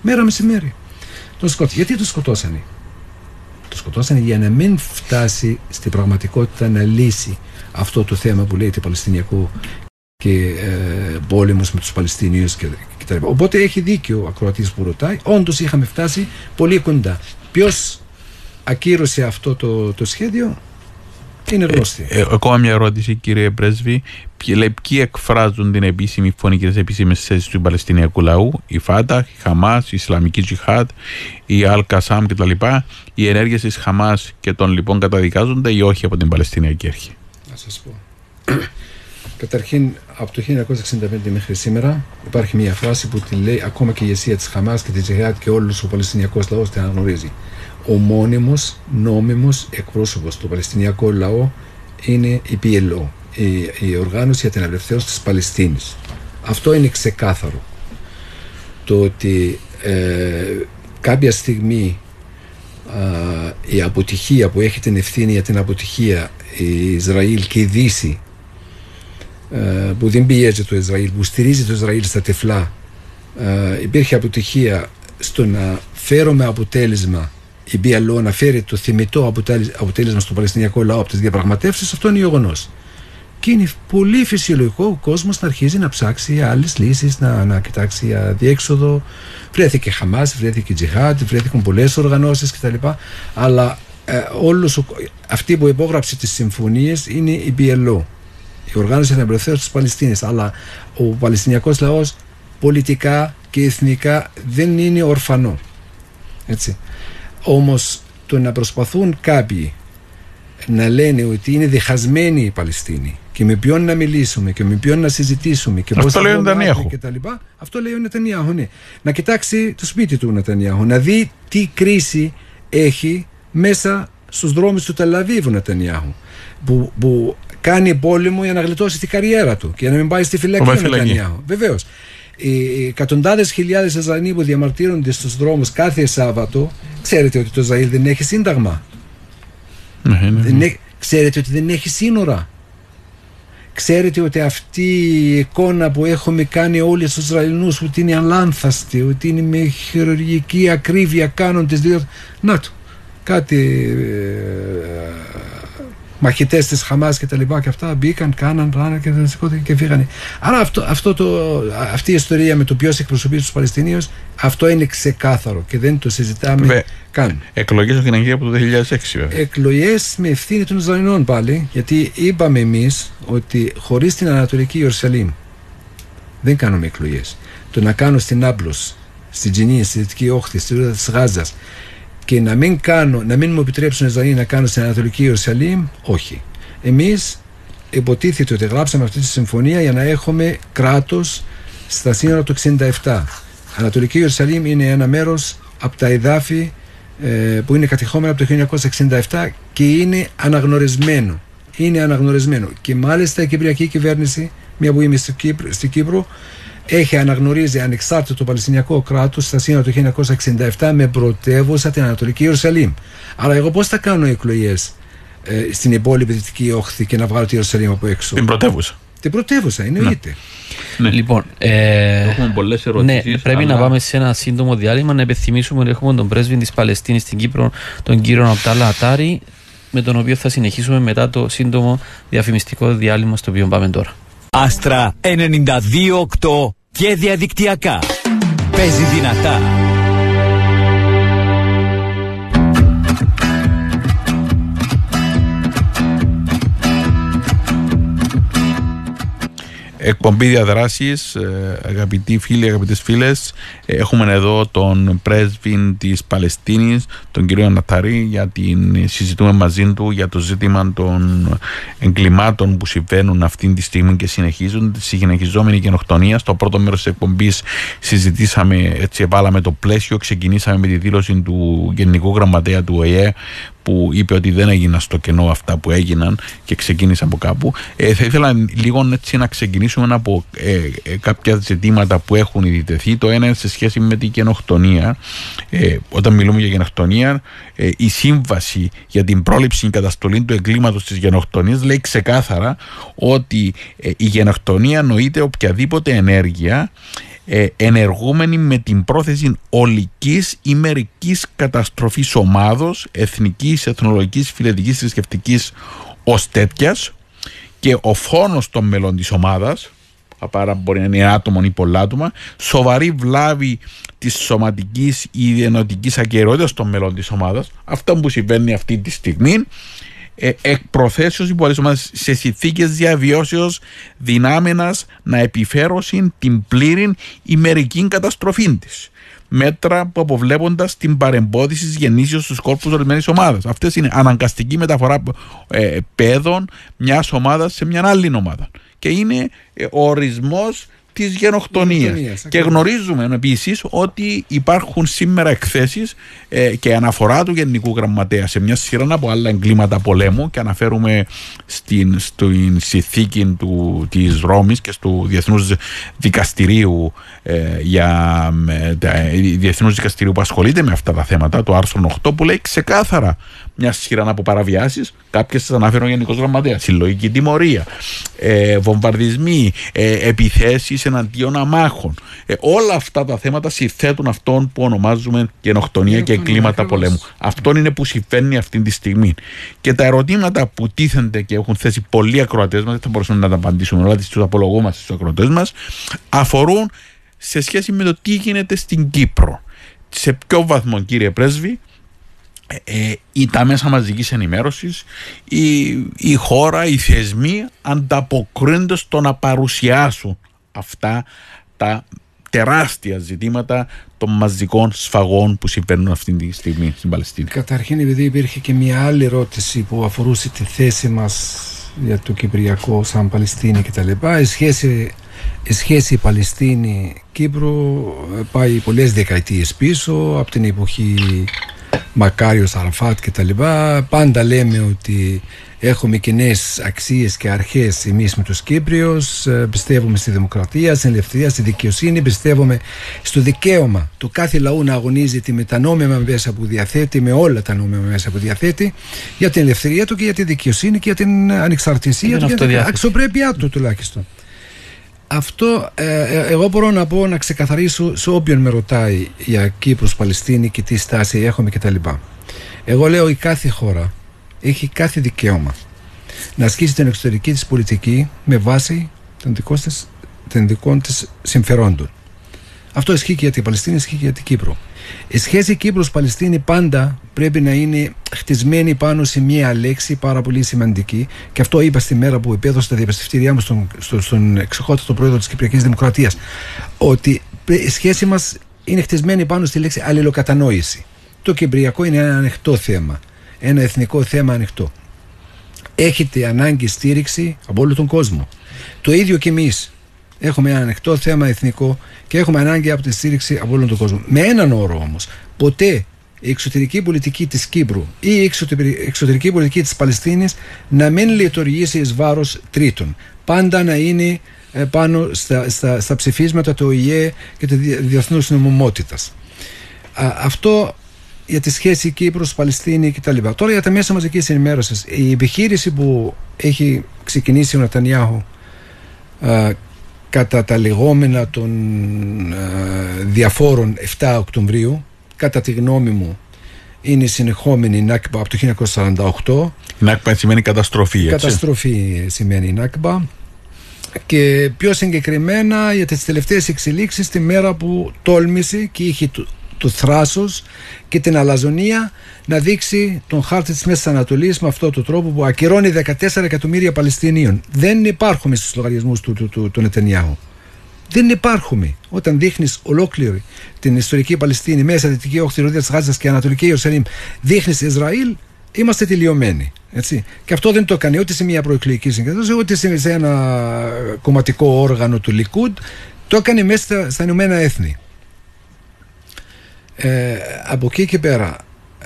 Μέρα μεσημέρι. Τον σκοτ... Γιατί τον σκοτώσανε; Τον σκοτώσανε για να μην φτάσει στην πραγματικότητα να λύσει αυτό το θέμα που λέει το Παλαιστινιακό και ε, πόλεμος με τους Παλαιστινίους και, και Οπότε έχει δίκιο ο ακροατής που ρωτάει. Όντως είχαμε φτάσει πολύ κοντά. Ποιος ακύρωσε αυτό το, το σχέδιο; Είναι γνωστή. Ε, ε, ακόμα μια ερώτηση, κύριε Πρέσβη. Ποιοι, ποιοι εκφράζουν την επίσημη φωνή και τις επίσημες θέσεις του Παλαιστινιακού λαού, η Φάτα, η Χαμάς, η Ισλαμική Τζιχάτ, η Αλ Κασάμ κτλ. Οι ενέργειες της Χαμάς και των λοιπόν καταδικάζονται ή όχι από την Παλαιστινιακή Αρχή; Να σας πω. Καταρχήν, από το 1965 μέχρι σήμερα υπάρχει μια φράση που τη λέει ακόμα και η ηγεσία της Χαμάς και τη Τζιχάτ και όλος ο Παλαιστινιακός λαός την αναγνωρίζει ο μόνιμος νόμιμος εκπρόσωπος του Παλαιστινιακού λαού είναι η PLO, η, η Οργάνωση για την Απελευθέρωση της Παλαιστίνης. Αυτό είναι ξεκάθαρο. Το ότι ε, κάποια στιγμή η αποτυχία που έχει την ευθύνη για την αποτυχία η Ισραήλ και η Δύση ε, που δεν πιέζει το Ισραήλ, που στηρίζει το Ισραήλ στα τεφλά ε, υπήρχε αποτυχία στο να φέρουμε αποτέλεσμα η BLO να φέρει το θυμητό αποτέλεσμα στο Παλαιστινιακό λαό από τις διαπραγματεύσεις, αυτό είναι γεγονός. Και είναι πολύ φυσιολογικό ο κόσμος να αρχίζει να ψάξει άλλες λύσεις, να, να κοιτάξει για διέξοδο. Βρέθηκε Χαμάς, βρέθηκε Τζιχάτ, βρέθηκαν πολλές οργανώσεις κτλ. Αλλά ε, όλος ο, αυτή που υπόγραψε τις συμφωνίες είναι η BLO, η Οργάνωση για την Απελευθέρωση τη Παλαιστίνη. Αλλά ο Παλαιστινιακός λαός πολιτικά και εθνικά δεν είναι ορφανό. Έτσι. Όμως το να προσπαθούν κάποιοι να λένε ότι είναι διχασμένοι οι Παλαιστίνοι και με ποιον να μιλήσουμε και με ποιον να συζητήσουμε και πώς θα λέει ο Νετανιάχου. Και τα λοιπά, αυτό λέει ο Νετανιάχου, ναι. Να κοιτάξει το σπίτι του Νετανιάχου, να δει τι κρίση έχει μέσα στους δρόμους του Τελαβίβου Νετανιάχου που, που κάνει πόλεμο για να γλιτώσει τη καριέρα του και να μην πάει στη φυλακή ο Νετανιάχου. Βεβαίως οι εκατοντάδες χιλιάδες Ισραηλοί που διαμαρτύρονται στους δρόμους κάθε Σάββατο, ξέρετε ότι το Ισραήλ δεν έχει σύνταγμα. Ναι, ναι, ναι. ξέρετε ότι δεν έχει σύνορα. Ξέρετε ότι αυτή η εικόνα που έχουμε κάνει όλοι στους Ισραηλινούς ότι είναι αλάνθαστη, ότι είναι με χειρουργική ακρίβεια κάνουν τις δύο... Να το, κάτι ε, μαχητές της Χαμάς και τα λοιπά και αυτά μπήκαν, κάναν, ράναν και δεν σηκώθηκαν και φύγανε. Άρα αυτό, αυτό το, αυτή η ιστορία με το ποιος εκπροσωπεί τους Παλαιστινίου, αυτό είναι ξεκάθαρο και δεν το συζητάμε Βε, καν. Εκλογές στην Αγγλία από το 2006, βέβαια. Εκλογές με ευθύνη των Ισραηλινών πάλι, γιατί είπαμε εμείς ότι χωρίς την Ανατολική Ιερουσαλήμ δεν κάνουμε εκλογές. Το να κάνω στην Άμπλος, στην Τζινή, στη Δυτική Όχθη, στη Ρούδα της Γάζας, και να μην, κάνω, να μην μου επιτρέψουν οι να κάνω στην Ανατολική Ιερουσαλήμ, όχι. Εμείς υποτίθεται ότι γράψαμε αυτή τη συμφωνία για να έχουμε κράτος στα σύνορα του 67. Ανατολική Ιερουσαλήμ είναι ένα μέρος από τα εδάφη ε, που είναι κατηχόμενα από το 1967 και είναι αναγνωρισμένο. Είναι αναγνωρισμένο. Και μάλιστα η Κυπριακή κυβέρνηση, μια που είμαι στην Κύπρο, έχει αναγνωρίζει ανεξάρτητο Παλαιστινιακό κράτος στα σύνορα του 1967 με πρωτεύουσα την Ανατολική Ιερουσαλήμ. Άρα, εγώ πώς θα κάνω εκλογές ε, στην υπόλοιπη δυτική όχθη και να βγάλω τη Ιερουσαλήμ από έξω; Την πρωτεύουσα. Την πρωτεύουσα, εννοείται. Ναι. Λοιπόν, ε, έχουμε πολλές ερωτήσεις. Ναι, πρέπει αλλά... να πάμε σε ένα σύντομο διάλειμμα να επιθυμίσουμε ότι έχουμε τον πρέσβη της Παλαιστίνης στην Κύπρο, τον κύριο Απτάλα Ατάρη, με τον οποίο θα συνεχίσουμε μετά το σύντομο διαφημιστικό διάλειμμα στο οποίο πάμε τώρα. Άστρα 92-8 και διαδικτυακά. Παίζει δυνατά. Εκπομπή διαδράσης, ε, αγαπητοί φίλοι, αγαπητές φίλες. Έχουμε εδώ τον πρέσβη της Παλαιστίνης, τον κύριο Ναταρή, για την συζητούμε μαζί του για το ζήτημα των εγκλημάτων που συμβαίνουν αυτή τη στιγμή και συνεχίζουν, τη συνεχιζόμενη γενοκτονία. Στο πρώτο μέρος της εκπομπής συζητήσαμε, έτσι, βάλαμε το πλαίσιο, ξεκινήσαμε με τη δήλωση του Γενικού Γραμματέα του ΟΕΕ που είπε ότι δεν έγιναν στο κενό αυτά που έγιναν και ξεκίνησαν από κάπου. Ε, θα ήθελα λίγο έτσι να ξεκινήσουμε από ε, ε, κάποια ζητήματα που έχουν ειδητεθεί. Το ένα είναι σε σχέση με την γενοκτονία. Ε, όταν μιλούμε για γενοκτονία, ε, η σύμβαση για την πρόληψη και καταστολή του εγκλήματος της γενοκτονίας λέει ξεκάθαρα ότι η γενοκτονία νοείται οποιαδήποτε ενέργεια ε, ενεργούμενοι με την πρόθεση ολικής ή μερικής καταστροφής ομάδος εθνικής, εθνολογικής, φιλετικής, θρησκευτικής ως τέτοιας. Και ο φόνος των μελών της ομάδας παρά μπορεί να είναι άτομο ή πολλά άτομα, σοβαρή βλάβη της σωματικής ή διενοτική ακαιρεότητας των μελών της ομάδας, αυτό που συμβαίνει αυτή τη στιγμή, ε, εκ προθέσεως σε συνθήκες διαβιώσεως δυνάμενας να επιφέρωσουν την πλήρη ημερική καταστροφή της. Μέτρα που αποβλέποντας την παρεμπόδιση της γεννήσεως στους κόρπου ορισμένης ομάδας. Αυτές είναι αναγκαστική μεταφορά ε, παιδών μιας ομάδας σε μια άλλη ομάδα. Και είναι ε, ο ορισμός της γενοκτονίας. Και γνωρίζουμε επίσης ότι υπάρχουν σήμερα εκθέσεις ε, και αναφορά του Γενικού Γραμματέα σε μια σειρά από άλλα εγκλήματα πολέμου και αναφέρουμε στην, στην συνθήκη του, της Ρώμης και στο Διεθνούς Δικαστηρίου ε, για ε, Διεθνούς Δικαστηρίου που ασχολείται με αυτά τα θέματα, το άρθρο 8 που λέει ξεκάθαρα μια σειρά από παραβιάσει. Κάποιες τι αναφέρω ο Γενικός Γραμματέας. Συλλογική τιμωρία, ε, βομβαρδισμοί, ε, επιθέσεις εναντίον αμάχων. Ε, όλα αυτά τα θέματα συθέτουν αυτόν που ονομάζουμε γενοκτονία και εγκλήματα πολέμου. Αυτό είναι που συμβαίνει αυτή τη στιγμή. Και τα ερωτήματα που τίθενται και έχουν θέσει πολλοί ακροατές μας, δεν θα μπορούσαμε να τα απαντήσουμε όλα, τους απολογούμαστε στους ακροατές μας, αφορούν σε σχέση με το τι γίνεται στην Κύπρο. Σε ποιο βαθμό, κύριε Πρέσβη, ε, ή τα μέσα μαζικής ενημέρωσης η, η χώρα, οι θεσμοί ανταποκρίνονται στο να παρουσιάσουν αυτά τα τεράστια ζητήματα των μαζικών σφαγών που συμβαίνουν αυτή τη στιγμή στην Παλαιστίνη. Καταρχήν επειδή υπήρχε και μια άλλη ερώτηση που αφορούσε τη θέση μας για το Κυπριακό σαν Παλαιστίνη κτλ. Η σχέση, η σχέση Παλαιστίνη-Κύπρο πάει πολλές δεκαετίες πίσω από την εποχή Μακάριος Αραφάτ και τα λοιπά. Πάντα λέμε ότι έχουμε κοινέ αξίες και αρχές εμείς με τους Κύπριους. Ε, πιστεύουμε στη δημοκρατία, στην ελευθερία, στη δικαιοσύνη. Πιστεύουμε στο δικαίωμα του κάθε λαού να αγωνίζεται με τα νόμιμα μέσα που διαθέτει με όλα τα νόμιμα μέσα που διαθέτει για την ελευθερία του και για τη δικαιοσύνη και για την ανεξαρτησία του και για την αξιοπρέπειά του τουλάχιστον αυτό ε, ε, εγώ μπορώ να πω να ξεκαθαρίσω σε όποιον με ρωτάει για Κύπρος, Παλαιστίνη και τι στάση έχουμε κτλ. Εγώ λέω η κάθε χώρα έχει κάθε δικαίωμα να ασκήσει την εξωτερική της πολιτική με βάση των δικών της, των δικών της συμφερόντων. Αυτό ισχύει και για την Παλαιστίνη, ισχύει και για την Κύπρο. Η σχέση Κύπρος-Παλαιστίνη πάντα πρέπει να είναι χτισμένη πάνω σε μία λέξη πάρα πολύ σημαντική και αυτό είπα στη μέρα που επέδωσα τα διαπιστευτήριά μου στον, στον, στον εξοχότατο πρόεδρο της Κυπριακής Δημοκρατίας ότι η σχέση μας είναι χτισμένη πάνω στη λέξη αλληλοκατανόηση. Το Κυπριακό είναι ένα ανοιχτό θέμα, ένα εθνικό θέμα ανοιχτό. Έχετε ανάγκη στήριξη από όλο τον κόσμο. Το ίδιο και εμείς Έχουμε ένα ανοιχτό θέμα εθνικό και έχουμε ανάγκη από τη στήριξη από όλον τον κόσμο. Με έναν όρο όμως. Ποτέ η εξωτερική πολιτική της Κύπρου ή η εξωτερική πολιτική της Παλαιστίνης να μην λειτουργήσει εις βάρος τρίτων. Πάντα να είναι ε, πάνω στα, στα, στα ψηφίσματα του ΟΗΕ και τη διεθνούς νομιμότητας. Αυτό για τη σχέση Κύπρος-Παλαιστίνη κτλ. Τώρα για τα μέσα μαζικής ενημέρωσης. Η επιχείρηση που έχει ξεκινήσει ο Νατανιάχου κατά τα λεγόμενα των διαφόρων 7 Οκτωβρίου κατά τη γνώμη μου είναι η συνεχόμενη Νάκμπα από το 1948 Νάκμπα σημαίνει καταστροφή έτσι. Καταστροφή σημαίνει Νάκμπα. Και πιο συγκεκριμένα για τις τελευταίες εξελίξεις τη μέρα που τόλμησε και είχε το, το θράσος και την αλαζονία να δείξει τον χάρτη της Μέσης Ανατολής με αυτόν τον τρόπο που ακυρώνει 14 εκατομμύρια Παλαιστινίων. Δεν υπάρχουμε στους λογαριασμούς του, του, του, του Νετανιάχου. Δεν υπάρχουμε. Όταν δείχνεις ολόκληρη την ιστορική Παλαιστίνη, μέσα δυτική όχθη της Γάζας και Ανατολική Ιερουσαλήμ, δείχνεις Ισραήλ, είμαστε τελειωμένοι. Έτσι. Και αυτό δεν το έκανε ούτε σε μια προεκλογική συγκέντρωση, ούτε σε ένα κομματικό όργανο του Λικούντ. Το έκανε μέσα στα Ηνωμένα Έθνη. Ε, από εκεί και πέρα,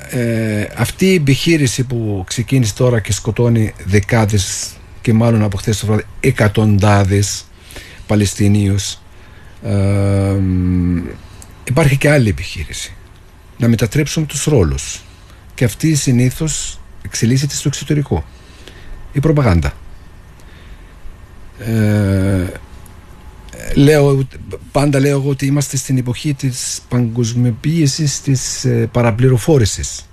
ε, αυτή η επιχείρηση που ξεκίνησε τώρα και σκοτώνει δεκάδες και μάλλον από χθες το βράδυ εκατοντάδες Παλαιστινίους ε, υπάρχει και άλλη επιχείρηση. Να μετατρέψουμε τους ρόλους. Και αυτή συνήθως εξελίσσεται στο εξωτερικό. Η προπαγάνδα. Ε, λέω, πάντα λέω εγώ ότι είμαστε στην εποχή της παγκοσμιοποίησης της ε, παραπληροφόρησης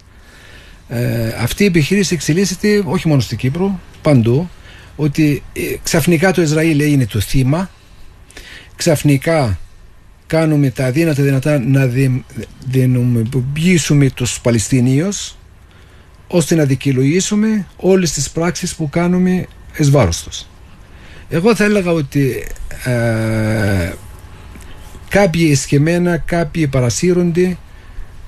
ε, αυτή η επιχείρηση εξελίσσεται όχι μόνο στην Κύπρο παντού ότι ε, ξαφνικά το Ισραήλ έγινε το θύμα ξαφνικά κάνουμε τα αδύνατα δυνατά να δυναμοποιήσουμε τους Παλαιστινίους ώστε να δικαιολογήσουμε όλες τις πράξεις που κάνουμε εις βάρος τους. Εγώ θα έλεγα ότι ε, κάποιοι εσκεμμένα, κάποιοι παρασύρονται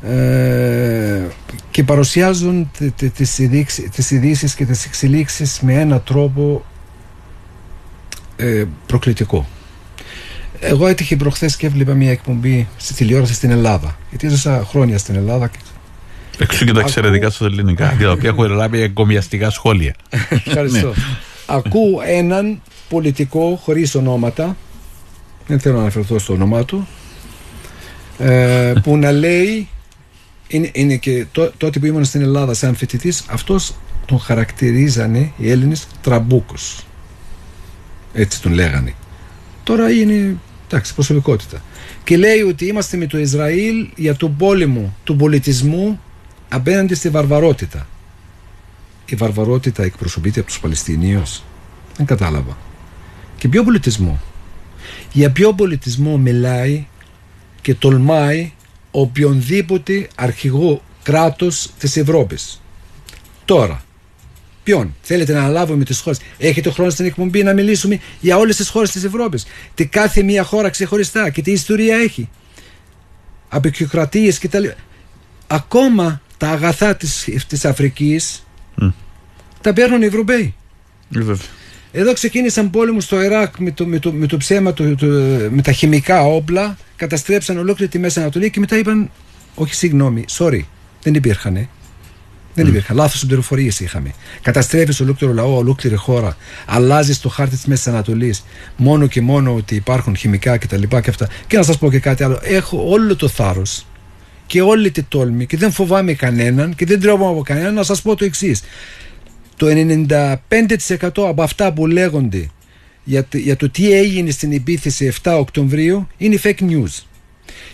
ε, και παρουσιάζουν τις, ειδήσεις, και τις εξελίξεις με ένα τρόπο ε, προκλητικό. Εγώ έτυχε προχθές και έβλεπα μια εκπομπή στη τηλεόραση στην Ελλάδα. Γιατί έζησα χρόνια στην Ελλάδα. Εξού και τα εξαιρετικά στα ελληνικά, για τα οποία έχω λάβει εγκομιαστικά σχόλια. Ευχαριστώ. Ναι. Ακούω έναν πολιτικό χωρίς ονόματα, δεν θέλω να αναφερθώ στο όνομά του, ε, που να λέει, είναι, είναι και τότε που ήμουν στην Ελλάδα σαν φοιτητής, αυτός τον χαρακτηρίζανε οι Έλληνες τραμπούκος. Έτσι τον λέγανε. Τώρα είναι Εντάξει, προσωπικότητα. Και λέει ότι είμαστε με το Ισραήλ για τον πόλεμο του πολιτισμού απέναντι στη βαρβαρότητα. Η βαρβαρότητα εκπροσωπείται από τους Παλαιστινίους. Δεν κατάλαβα. Και ποιο πολιτισμό; Για ποιο πολιτισμό μιλάει και τολμάει οποιονδήποτε αρχηγό κράτος της Ευρώπης; Τώρα, Ποιον; Θέλετε να αναλάβουμε τις χώρες; Έχετε χρόνο στην εκπομπή να μιλήσουμε για όλες τις χώρες της Ευρώπης. Τι κάθε μία χώρα ξεχωριστά και τι ιστορία έχει. Απεικιοκρατίες κτλ. Ακόμα τα αγαθά της Αφρικής τα παίρνουν οι Ευρωπαίοι. Εδώ ξεκίνησαν πόλεμο στο Ιράκ με το, με το, με το ψέμα, το, το, με τα χημικά όπλα, καταστρέψαν ολόκληρη τη Μέση Ανατολή και μετά είπαν, όχι συγγνώμη, sorry, δεν υπήρχαν. Δεν mm. υπήρχαν. Λάθος πληροφορίες είχαμε. Καταστρέφεις ολόκληρο λαό, ολόκληρη χώρα. Αλλάζει το χάρτη της Μέσης Ανατολής. Μόνο και μόνο ότι υπάρχουν χημικά κτλ. Και, και, αυτά. και να σας πω και κάτι άλλο. Έχω όλο το θάρρος και όλη τη τόλμη και δεν φοβάμαι κανέναν και δεν τρέχω από κανέναν να σας πω το εξής. Το 95% από αυτά που λέγονται για, για το τι έγινε στην επίθεση 7 Οκτωβρίου είναι fake news.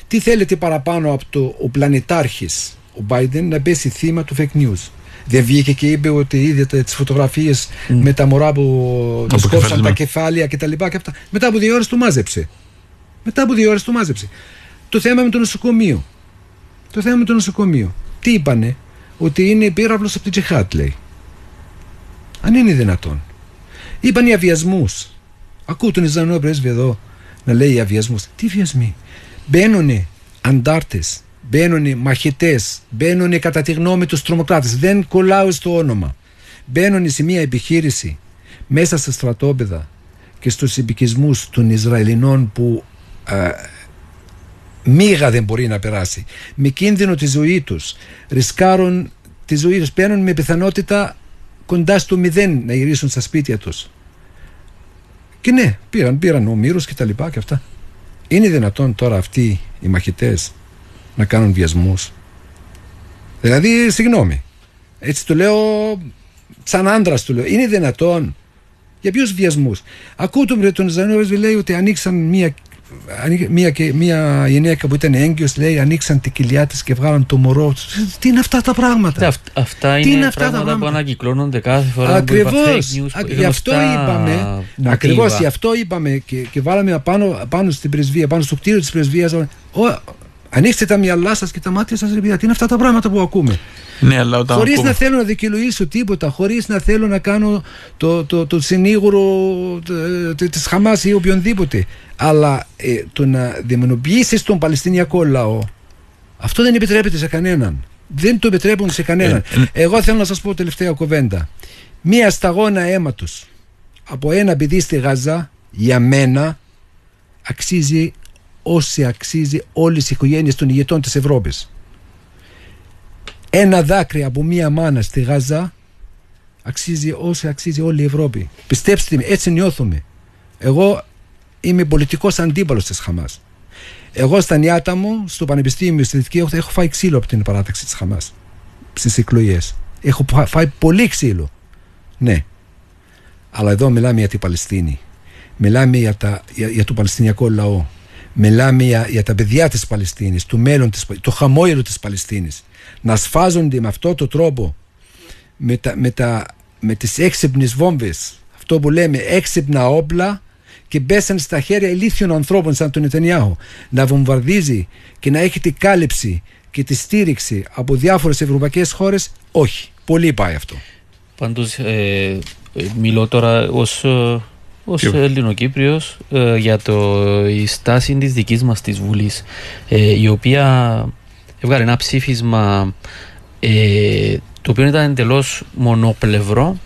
Τι θέλετε παραπάνω από το ο πλανητάρχης ο Biden να πέσει θύμα του fake news; Δεν βγήκε και είπε ότι είδε τις φωτογραφίες mm. με τα μωρά που του σκόψαν τα κεφάλια κτλ. Και, και αυτά. Μετά από δύο ώρες το μάζεψε. Μετά από δύο ώρες το μάζεψε. Το θέμα με το νοσοκομείο. Το θέμα με το νοσοκομείο. Τι είπανε, ότι είναι πύραυλος από την Τζεχάτ, λέει. Αν είναι δυνατόν. Είπαν οι αβιασμούς. Ακούω τον Ισραηλινό πρέσβη εδώ να λέει αβιασμούς. Τι βιασμοί. Μπαίνουν αντάρτες Μπαίνουν μαχητές, μπαίνουν κατά τη γνώμη τους τρομοκράτες. Δεν κολλάω στο όνομα. Μπαίνουν σε μια επιχείρηση μέσα στα στρατόπεδα και στους επικισμούς των Ισραηλινών που α, μίγα δεν μπορεί να περάσει. Με κίνδυνο τη ζωή τους. Ρισκάρουν τη ζωή τους. Μπαίνουν με πιθανότητα κοντά στο μηδέν να γυρίσουν στα σπίτια τους. Και ναι, πήραν, πήραν ομήρους και τα λοιπά και αυτά. Είναι δυνατόν τώρα αυτοί οι μαχητές να κάνουν βιασμούς; Δηλαδή, συγγνώμη. Έτσι το λέω, σαν άντρας του λέω. Είναι δυνατόν; Για ποιους βιασμούς; Ακούω τον, τον Ζανόβεσβη λέει ότι ανοίξαν μία μία, μία γυναίκα που ήταν έγκυος λέει ανοίξαν τη κοιλιά της και βγάλαν το μωρό τι είναι αυτά τα πράγματα; Αυ, αυτά είναι, είναι αυτά πράγματα, τα πράγματα που ανακυκλώνονται κάθε φορά ακριβώς. που γι' αυτό είπαμε ακριβώς γι' αυτό είπαμε και, και βάλαμε πάνω, πάνω στην πρεσβεία πάνω στο κτίριο της πρεσβείας ανοίξτε τα μυαλά σας και τα μάτια σας τι είναι αυτά τα πράγματα που ακούμε; Ναι, αλλά όταν χωρίς να θέλω να δικαιολογήσω τίποτα, χωρίς να θέλω να κάνω το, το, το συνήγορο της Χαμάς ή οποιονδήποτε. Αλλά ε, το να δαιμονοποιήσεις τον Παλαιστινιακό λαό, αυτό δεν επιτρέπεται σε κανέναν. Δεν το επιτρέπουν σε κανέναν. Ε, ε, Εγώ θέλω να σας πω τελευταία κουβέντα. Μία σταγόνα αίματος από ένα παιδί στη Γαζά, για μένα, αξίζει όσοι αξίζει όλες οι οικογένειες των ηγετών της Ευρώπης. Ένα δάκρυ από μία μάνα στη Γάζα αξίζει όσο αξίζει όλη η Ευρώπη. Πιστέψτε με, έτσι νιώθουμε. Εγώ είμαι πολιτικός αντίπαλος της Χαμάς. Εγώ στα νιάτα μου, στο Πανεπιστήμιο στη Δυτική έχω φάει ξύλο από την παράταξη της Χαμάς στις εκλογές. Έχω φάει πολύ ξύλο. Ναι. Αλλά εδώ μιλάμε για την Παλαιστίνη. Μιλάμε για, τα, για, για το Παλαιστινιακό λαό. Μιλάμε για, για τα παιδιά της Παλαιστίνης, το μέλλον της, το χαμόγελο της Παλαιστίνης. Να σφάζονται με αυτό το τρόπο με, τα, με, τα, με τις έξυπνες βόμβες. Αυτό που λέμε έξυπνα όπλα και μπέσαν στα χέρια ηλίθιων ανθρώπων σαν τον Νετανιάχου. Να βομβαρδίζει και να έχει την κάλυψη και τη στήριξη από διάφορες ευρωπαϊκές χώρες όχι, πολύ πάει αυτό. Πάντως ε, μιλώ τώρα ως, ε, ως Ελληνοκύπριος ε, για το, η στάση της δικής μας της Βουλής ε, η οποία έβγαλε ένα ψήφισμα ε, το οποίο ήταν εντελώς μονοπλευρό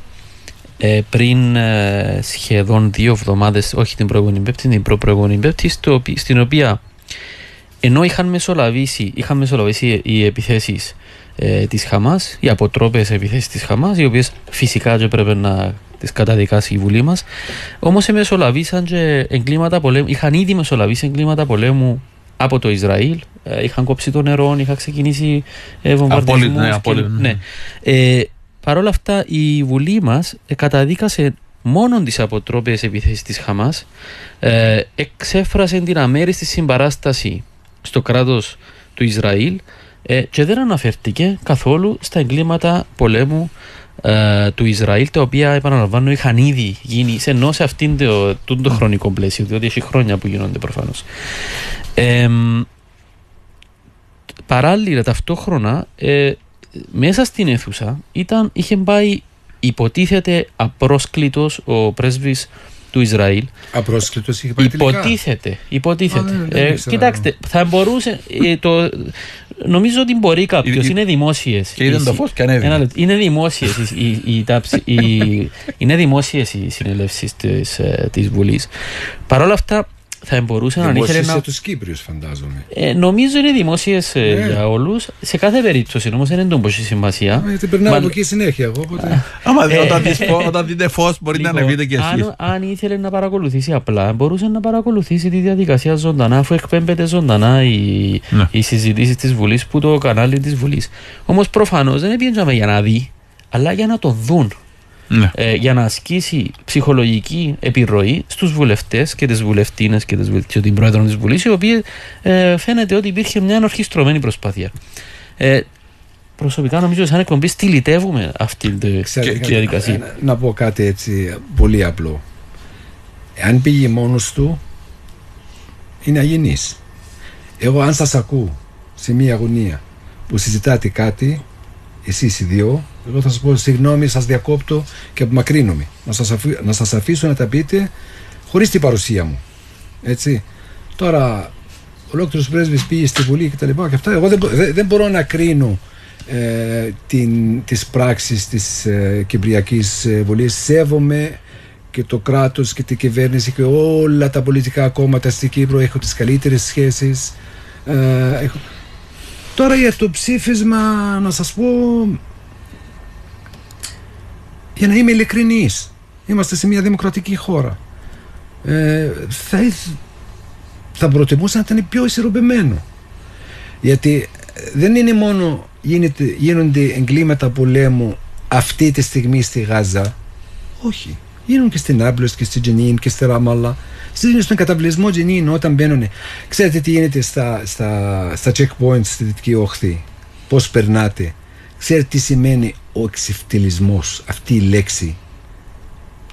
ε, πριν ε, σχεδόν δύο εβδομάδες, όχι την προηγούμενη Πέμπτη, την προ-προηγούμενη Πέμπτη, στην οποία ενώ είχαν μεσολαβήσει, είχαν μεσολαβήσει οι επιθέσεις ε, της Χαμάς, οι αποτρόπες επιθέσεις της Χαμάς, οι οποίες φυσικά και πρέπει να τις καταδικάσει η Βουλή μας, όμως μεσολαβήσαν και εγκλήματα πολέμου, είχαν ήδη μεσολαβήσει εγκλήματα πολέμου από το Ισραήλ. Ε, είχαν κόψει το νερό, είχαν ξεκινήσει ε, βομβαρδισμούς. Ναι, και, ναι. ναι. Ε, Παρ' όλα αυτά η Βουλή μας ε, καταδίκασε μόνο τις αποτρόπες επιθέσεις της Χαμάς ε, εξέφρασε την αμέριστη συμπαράσταση στο κράτος του Ισραήλ ε, και δεν αναφέρθηκε καθόλου στα εγκλήματα πολέμου ε, του Ισραήλ, τα οποία επαναλαμβάνω είχαν ήδη γίνει, ενώ σε αυτήν το, το, το χρονικό πλαίσιο, διότι έχει χρόνια που γίνονται προφανώς. Ε, παράλληλα, ταυτόχρονα, ε, μέσα στην αίθουσα ήταν, είχε πάει υποτίθεται απρόσκλητος ο πρέσβης του Ισραήλ. Απρόσκλητος είχε πάει Υποτίθεται. υποτίθεται. ε, κοιτάξτε, θα μπορούσε. Ε, το, νομίζω ότι μπορεί κάποιος. Είναι δημόσιες. Και είδαν το φως και ανέβη. Είναι δημόσιες οι, οι, οι, είναι δημόσιες οι συνελεύσεις της ε, Βουλής. Παρ' όλα αυτά, θα μπορούσε να ήθελε να. τους Κύπριους, φαντάζομαι. Ε, νομίζω είναι δημόσιες ε, ναι. για όλους. Σε κάθε περίπτωση όμως δεν είναι τόση σημασία. Γιατί περνάω από εκεί συνέχεια εγώ. Οπότε... Άμα ε, όταν, δεις, όταν δείτε φως, μπορεί λοιπόν, να ανεβείτε κι εσείς. Αν, αν ήθελε να παρακολουθήσει απλά, μπορούσε να παρακολουθήσει τη διαδικασία ζωντανά, αφού εκπέμπεται ζωντανά η, ναι. η συζητήσεις της Βουλής που το κανάλι της Βουλής. Όμως προφανώς δεν πήγαινε για να δει, αλλά για να το δουν ναι. ε, για να ασκήσει ψυχολογική επιρροή στους βουλευτές και τις βουλευτίνες και, τις, και την πρόεδρο της Βουλής η οποία ε, φαίνεται ότι υπήρχε μια ανορχιστρωμένη προσπάθεια. Ε, προσωπικά νομίζω σαν εκπομπή στυλιτεύουμε αυτή τη διαδικασία. Να, να πω κάτι έτσι πολύ απλό. Αν πήγε μόνος του είναι αγενής. Εγώ αν σας ακούω σε μια αγωνία που συζητάτε κάτι εσείς οι δύο εγώ θα σας πω συγγνώμη, σας διακόπτω και απομακρύνομαι. Να σας αφή, να σας αφήσω να τα πείτε χωρίς την παρουσία μου. Έτσι. Τώρα, ολόκληρος πρέσβης πήγε στη Βουλή και τα λοιπά και αυτά. Εγώ δεν, δεν μπορώ να κρίνω ε, την, τις πράξεις της ε, Κυπριακής ε, Βουλής. Σέβομαι και το κράτος και την κυβέρνηση και όλα τα πολιτικά κόμματα στην Κύπρο. Έχω τις καλύτερες σχέσεις. Ε, έχω... Τώρα για το ψήφισμα να σας πω για να είμαι ειλικρινής. Είμαστε σε μια δημοκρατική χώρα. Ε, θα, θα προτιμούσα να ήταν πιο ισορροπημένο. Γιατί δεν είναι μόνο γίνονται εγκλήματα πολέμου αυτή τη στιγμή στη Γάζα. Όχι. Γίνουν και στην Άμπλος και στη Τζενίν και στη Ραμάλα. Στον καταβλισμό Τζενίν όταν μπαίνουν. Ξέρετε τι γίνεται στα, στα, στα checkpoints στη Δυτική Όχθη. Πώς περνάτε. Ξέρετε τι σημαίνει ο εξευτελισμός. Αυτή η λέξη.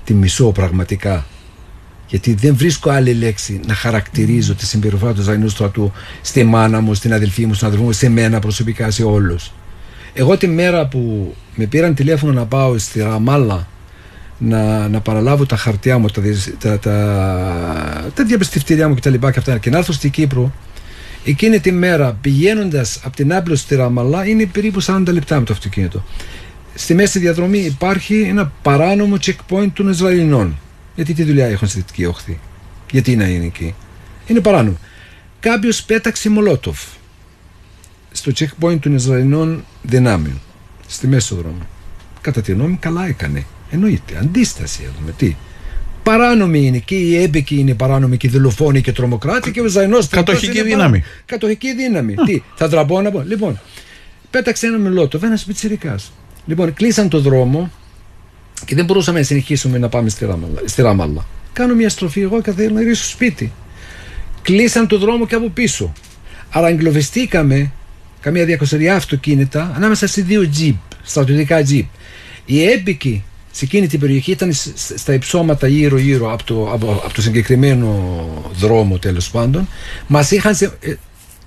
Τη μισώ πραγματικά. Γιατί δεν βρίσκω άλλη λέξη να χαρακτηρίζω τη συμπεριφορά του Ζαϊνού στρατού στη μάνα μου, στην αδελφή μου, στον αδελφό μου, σε μένα προσωπικά, σε όλους. Εγώ τη μέρα που με πήραν τηλέφωνο να πάω στη Ραμάλα να, να παραλάβω τα χαρτιά μου, τα, τα, τα, τα διαπιστευτήριά μου κτλ. Και, και, αυτά, και να έρθω στην Κύπρο, εκείνη τη μέρα πηγαίνοντας από την Άπλο στη Ραμαλά είναι περίπου 40 λεπτά με το αυτοκίνητο. Στη μέση διαδρομή υπάρχει ένα παράνομο checkpoint των Ισραηλινών. Γιατί τι δουλειά έχουν στη Δυτική Όχθη; Γιατί να είναι εκεί; Είναι παράνομο. Κάποιος πέταξε μολότοφ στο checkpoint των Ισραηλινών δυνάμεων. Στη μέση του δρόμου. Κατά τη γνώμη, καλά έκανε. Εννοείται. Αντίσταση έχουμε. Τι. Παράνομη είναι και οι έμπεκοι είναι παράνομοι και οι δολοφόνοι και τρομοκράτη και ο Ζαϊνό. Κατοχική δύναμη. Κατοχική δύναμη. Τι, θα τραπώ να πω. Λοιπόν, πέταξε ένα μελότοφ, ένας πιτσυρικά. Λοιπόν, κλείσαν το δρόμο και δεν μπορούσαμε να συνεχίσουμε να πάμε στη Ράμαλα. Στη Ράμαλα. Κάνω μια στροφή εγώ και θέλω να γυρίσω στο σπίτι. Κλείσαν το δρόμο και από πίσω. Άρα εγκλωβιστήκαμε καμία διακοσαριά αυτοκίνητα ανάμεσα σε δύο τζιπ, στρατιωτικά τζιπ. Οι έμπικοι σε εκείνη την περιοχή ήταν στα υψώματα γύρω γύρω από το, από, από το συγκεκριμένο δρόμο τέλος πάντων. Μας είχαν, ε,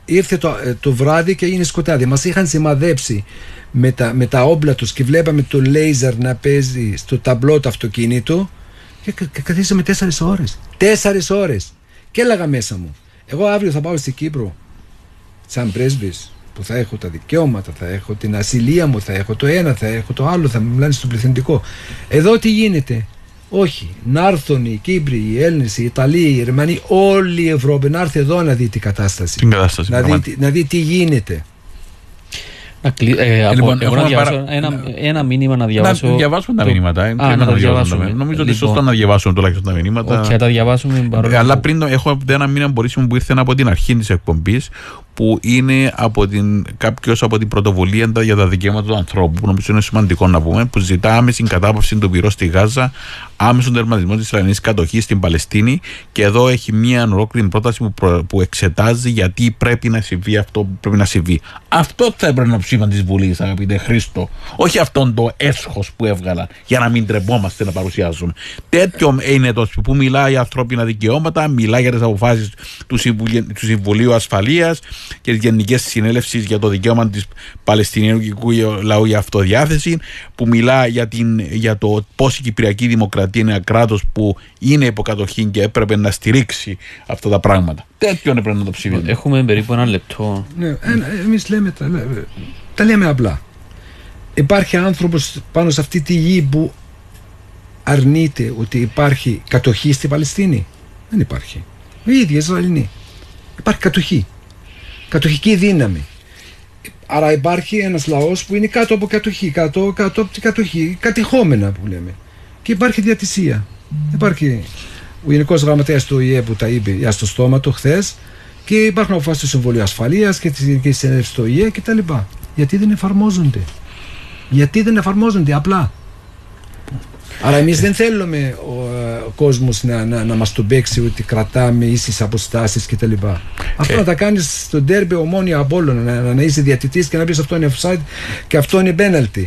ήρθε το, ε, το βράδυ και έγινε σκοτάδι. Μας είχαν σημαδέψει με τα, με τα όμπλα τους και βλέπαμε το λέιζερ να παίζει στο ταμπλό το αυτοκίνητο και, και καθίσαμε τέσσερις ώρες. Τέσσερις ώρες. Και έλεγα μέσα μου, εγώ αύριο θα πάω στην Κύπρο σαν πρέσβης που θα έχω τα δικαιώματα, θα έχω την ασυλία μου, θα έχω το ένα, θα έχω το άλλο, θα μιλάνε στο πληθυντικό. Εδώ τι γίνεται; Όχι. Να έρθουν οι Κύπροι, οι Έλληνες, οι Ιταλοί, οι Γερμανοί, όλη η Ευρώπη να έρθει εδώ να δει την κατάσταση. Την κατάσταση. Να δει, να δει τι γίνεται. Να κλει... ε, από... λοιπόν, εγώ να διαβάσω παρα... ένα, ένα μήνυμα να διαβάσω. Να διαβάσουμε τα μηνύματα. Ε. Α, να, τα διαβάσουμε. Νομίζω λοιπόν, ότι σωστό να διαβάσουμε τουλάχιστον τα μηνύματα. Όχι, θα τα διαβάσουμε. Αλλά πριν έχω ένα μήνα που ήρθε από την αρχή της εκπομπής που είναι από την, κάποιος από την πρωτοβουλία για τα δικαιώματα του ανθρώπου, που νομίζω είναι σημαντικό να πούμε, που ζητά άμεση κατάπαυση του πυρός στη Γάζα, άμεσον τερματισμό της Ισραηλινής κατοχής στην Παλαιστίνη. Και εδώ έχει μία ολόκληρη πρόταση που, προ, που εξετάζει γιατί πρέπει να συμβεί αυτό που πρέπει να συμβεί. Αυτό θα έπρεπε να ψήφαν της Βουλής, αγαπητέ Χρήστο. Όχι αυτόν το έσχος που έβγαλα για να μην τρεπόμαστε να παρουσιάζουμε. Τέτοιο είναι το που μιλάει για ανθρώπινα δικαιώματα, μιλάει για τις αποφάσεις του, του Συμβουλίου Ασφαλείας και τη Γενική Συνέλευσης για το δικαίωμα της Παλαιστινιακού λαού για αυτοδιάθεση, που μιλά για, την, για το πώς η Κυπριακή Δημοκρατία είναι ένα κράτος που είναι υποκατοχή και έπρεπε να στηρίξει αυτά τα πράγματα. Τέτοιον έπρεπε να το ψηφίσουμε. Έχουμε περίπου ένα λεπτό. Ναι, εμείς λέμε τα, τα λέμε απλά. Υπάρχει άνθρωπος πάνω σε αυτή τη γη που αρνείται ότι υπάρχει κατοχή στη Παλαιστίνη; Δεν υπάρχει. Οι ίδιοι Ισραηλινοί. Υπάρχει κατοχή κατοχική δύναμη. Άρα υπάρχει ένας λαός που είναι κάτω από κατοχή, κάτω, κάτω από την κατοχή, κατηχόμενα που λέμε. Και υπάρχει διατησία. Υπάρχει ο Γενικός Γραμματέας του ΙΕ που τα είπε για στο στόμα του χθες και υπάρχουν αποφάσεις του Συμβουλίου Ασφαλείας και της Γενικής Συνέλευσης του ΙΕ κτλ. Γιατί δεν εφαρμόζονται. Γιατί δεν εφαρμόζονται απλά. Άρα εμείς δεν θέλουμε ο, ο κόσμος να, να, να μας τον παίξει ότι κρατάμε ίσες αποστάσεις κτλ. Αυτό να τα κάνεις στον τέρμπι ομόνια από όλων, να, να, να είσαι διατητής και να πεις αυτό είναι offside και αυτό είναι penalty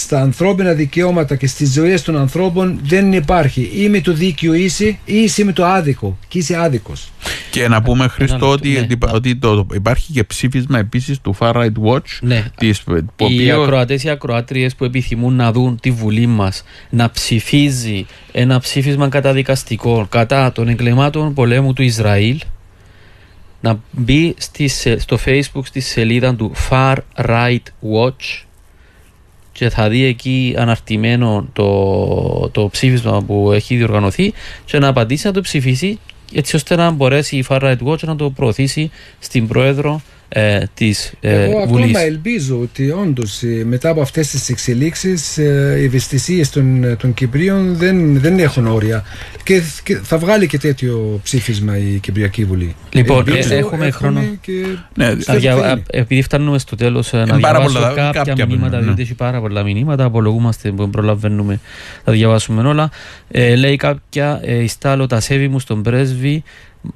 στα ανθρώπινα δικαιώματα και στις ζωές των ανθρώπων δεν υπάρχει ή με το δίκαιο είσαι ή είσαι με το άδικο και είσαι άδικος. Και να πούμε Χριστό ότι, ναι. ότι το, υπάρχει και ψήφισμα επίσης του Far Right Watch ναι. τις, Οι οποίο... ακροατές ή ακροάτριες που επιθυμούν να δουν τη Βουλή μας να ψηφίζει ένα ψήφισμα καταδικαστικό κατά των εγκλημάτων πολέμου του Ισραήλ να μπει στις, στο facebook στη σελίδα του Far Right Watch και θα δει εκεί αναρτημένο το, το ψήφισμα που έχει διοργανωθεί και να απαντήσει να το ψηφίσει έτσι ώστε να μπορέσει η Far Right Watch να το προωθήσει στην Πρόεδρο ε, της ε, Εγώ Βουλής. ακόμα ελπίζω ότι όντως μετά από αυτές τις εξελίξεις οι ευαισθησίες των, των Κυπρίων δεν, δεν έχουν όρια. Και, και θα βγάλει και τέτοιο ψήφισμα η Κυπριακή Βουλή. Λοιπόν, Ελπίζω, ε, έχουμε χρόνο. Και... Ναι, Να δια- θα α, είναι. επειδή φτάνουμε στο τέλος, να πάρα διαβάσω πολλά- κάποια, κάποια μηνύματα, ναι. διότι έχει πάρα πολλά μηνύματα. Απολογούμαστε που προλαβαίνουμε να διαβάσουμε όλα. Ε, λέει κάποια, ε, «Ιστάλλω τα σέβη μου στον πρέσβη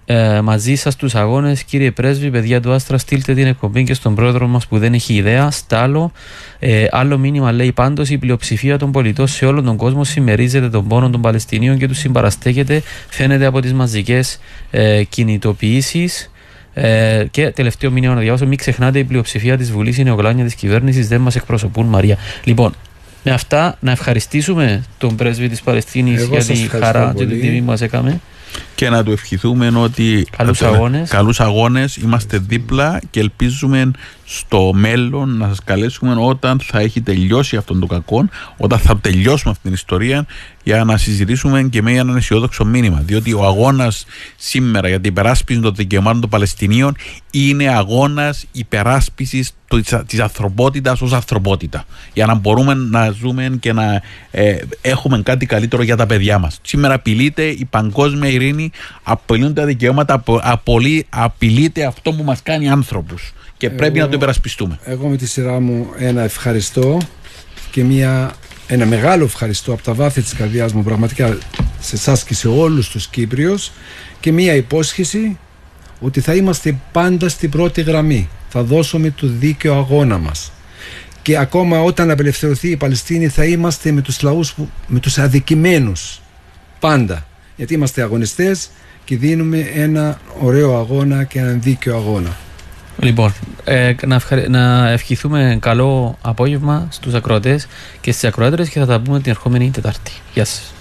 ε, μαζί σας στου αγώνες. Κύριε πρέσβη, παιδιά του Άστρα, στείλτε την εκπομπή και στον πρόεδρο μας που δεν έχει ιδέα. Στάλω. Ε, άλλο μήνυμα λέει πάντως: Η πλειοψηφία των πολιτών σε όλον τον κόσμο συμμερίζεται τον πόνο των Παλαιστινίων και τους συμπαραστέκεται. Φαίνεται από τις μαζικές ε, κινητοποιήσεις. Ε, και τελευταίο μήνυμα να διαβάσω: Μην ξεχνάτε, η πλειοψηφία της Βουλής είναι οκλάνια της κυβέρνησης, δεν μας εκπροσωπούν, Μαρία. Λοιπόν, με αυτά να ευχαριστήσουμε τον πρέσβη της Παλαιστίνης Εγώ για σας τη ευχαριστώ χαρά και πολύ. την τιμή που μας έκαμε. Και να του ευχηθούμε ότι Καλούς ε, αγώνες. καλούς αγώνες είμαστε δίπλα και ελπίζουμε στο μέλλον να σας καλέσουμε όταν θα έχει τελειώσει αυτόν τον κακό όταν θα τελειώσουμε αυτή την ιστορία για να συζητήσουμε και με έναν αισιόδοξο μήνυμα διότι ο αγώνας σήμερα για την υπεράσπιση των δικαιωμάτων των Παλαιστινίων είναι αγώνας υπεράσπισης της- της ανθρωπότητας ως ανθρωπότητα για να μπορούμε να ζούμε και να ε, έχουμε κάτι καλύτερο για τα παιδιά μας. Σήμερα απειλείται η παγκόσμια ειρήνη, απειλούνται τα δικαιώματα, απο- απολύ- απειλείται αυτό που μας κάνει άνθρωπους και πρέπει να το υπερασπιστούμε. Εγώ με τη σειρά μου ένα ευχαριστώ και μια, ένα μεγάλο ευχαριστώ από τα βάθη της καρδιάς μου πραγματικά σε εσάς και σε όλους τους Κύπριους και μια υπόσχεση ότι θα είμαστε πάντα στην πρώτη γραμμή. Θα δώσουμε το δίκαιο αγώνα μας. Και ακόμα όταν απελευθερωθεί η Παλαιστίνη θα είμαστε με τους λαούς, που, με τους αδικημένους. Πάντα. Γιατί είμαστε αγωνιστές και δίνουμε ένα ωραίο αγώνα και έναν δίκαιο αγώνα. Λοιπόν, ε, να, ευχαρι- να ευχηθούμε καλό απόγευμα στους ακροατές και στις ακροάτρες και θα τα πούμε την ερχόμενη Τετάρτη. Γεια σας.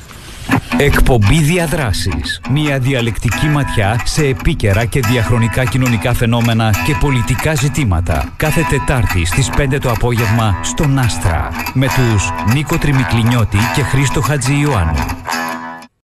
Εκπομπή Διαδράσεις. Μια διαλεκτική ματιά σε επίκαιρα και διαχρονικά κοινωνικά φαινόμενα και πολιτικά ζητήματα. Κάθε Τετάρτη στις 5 το απόγευμα στον Άστρα. Με τους Νίκο Τριμικλινιώτη και Χρήστο Χατζη Ιωάννου.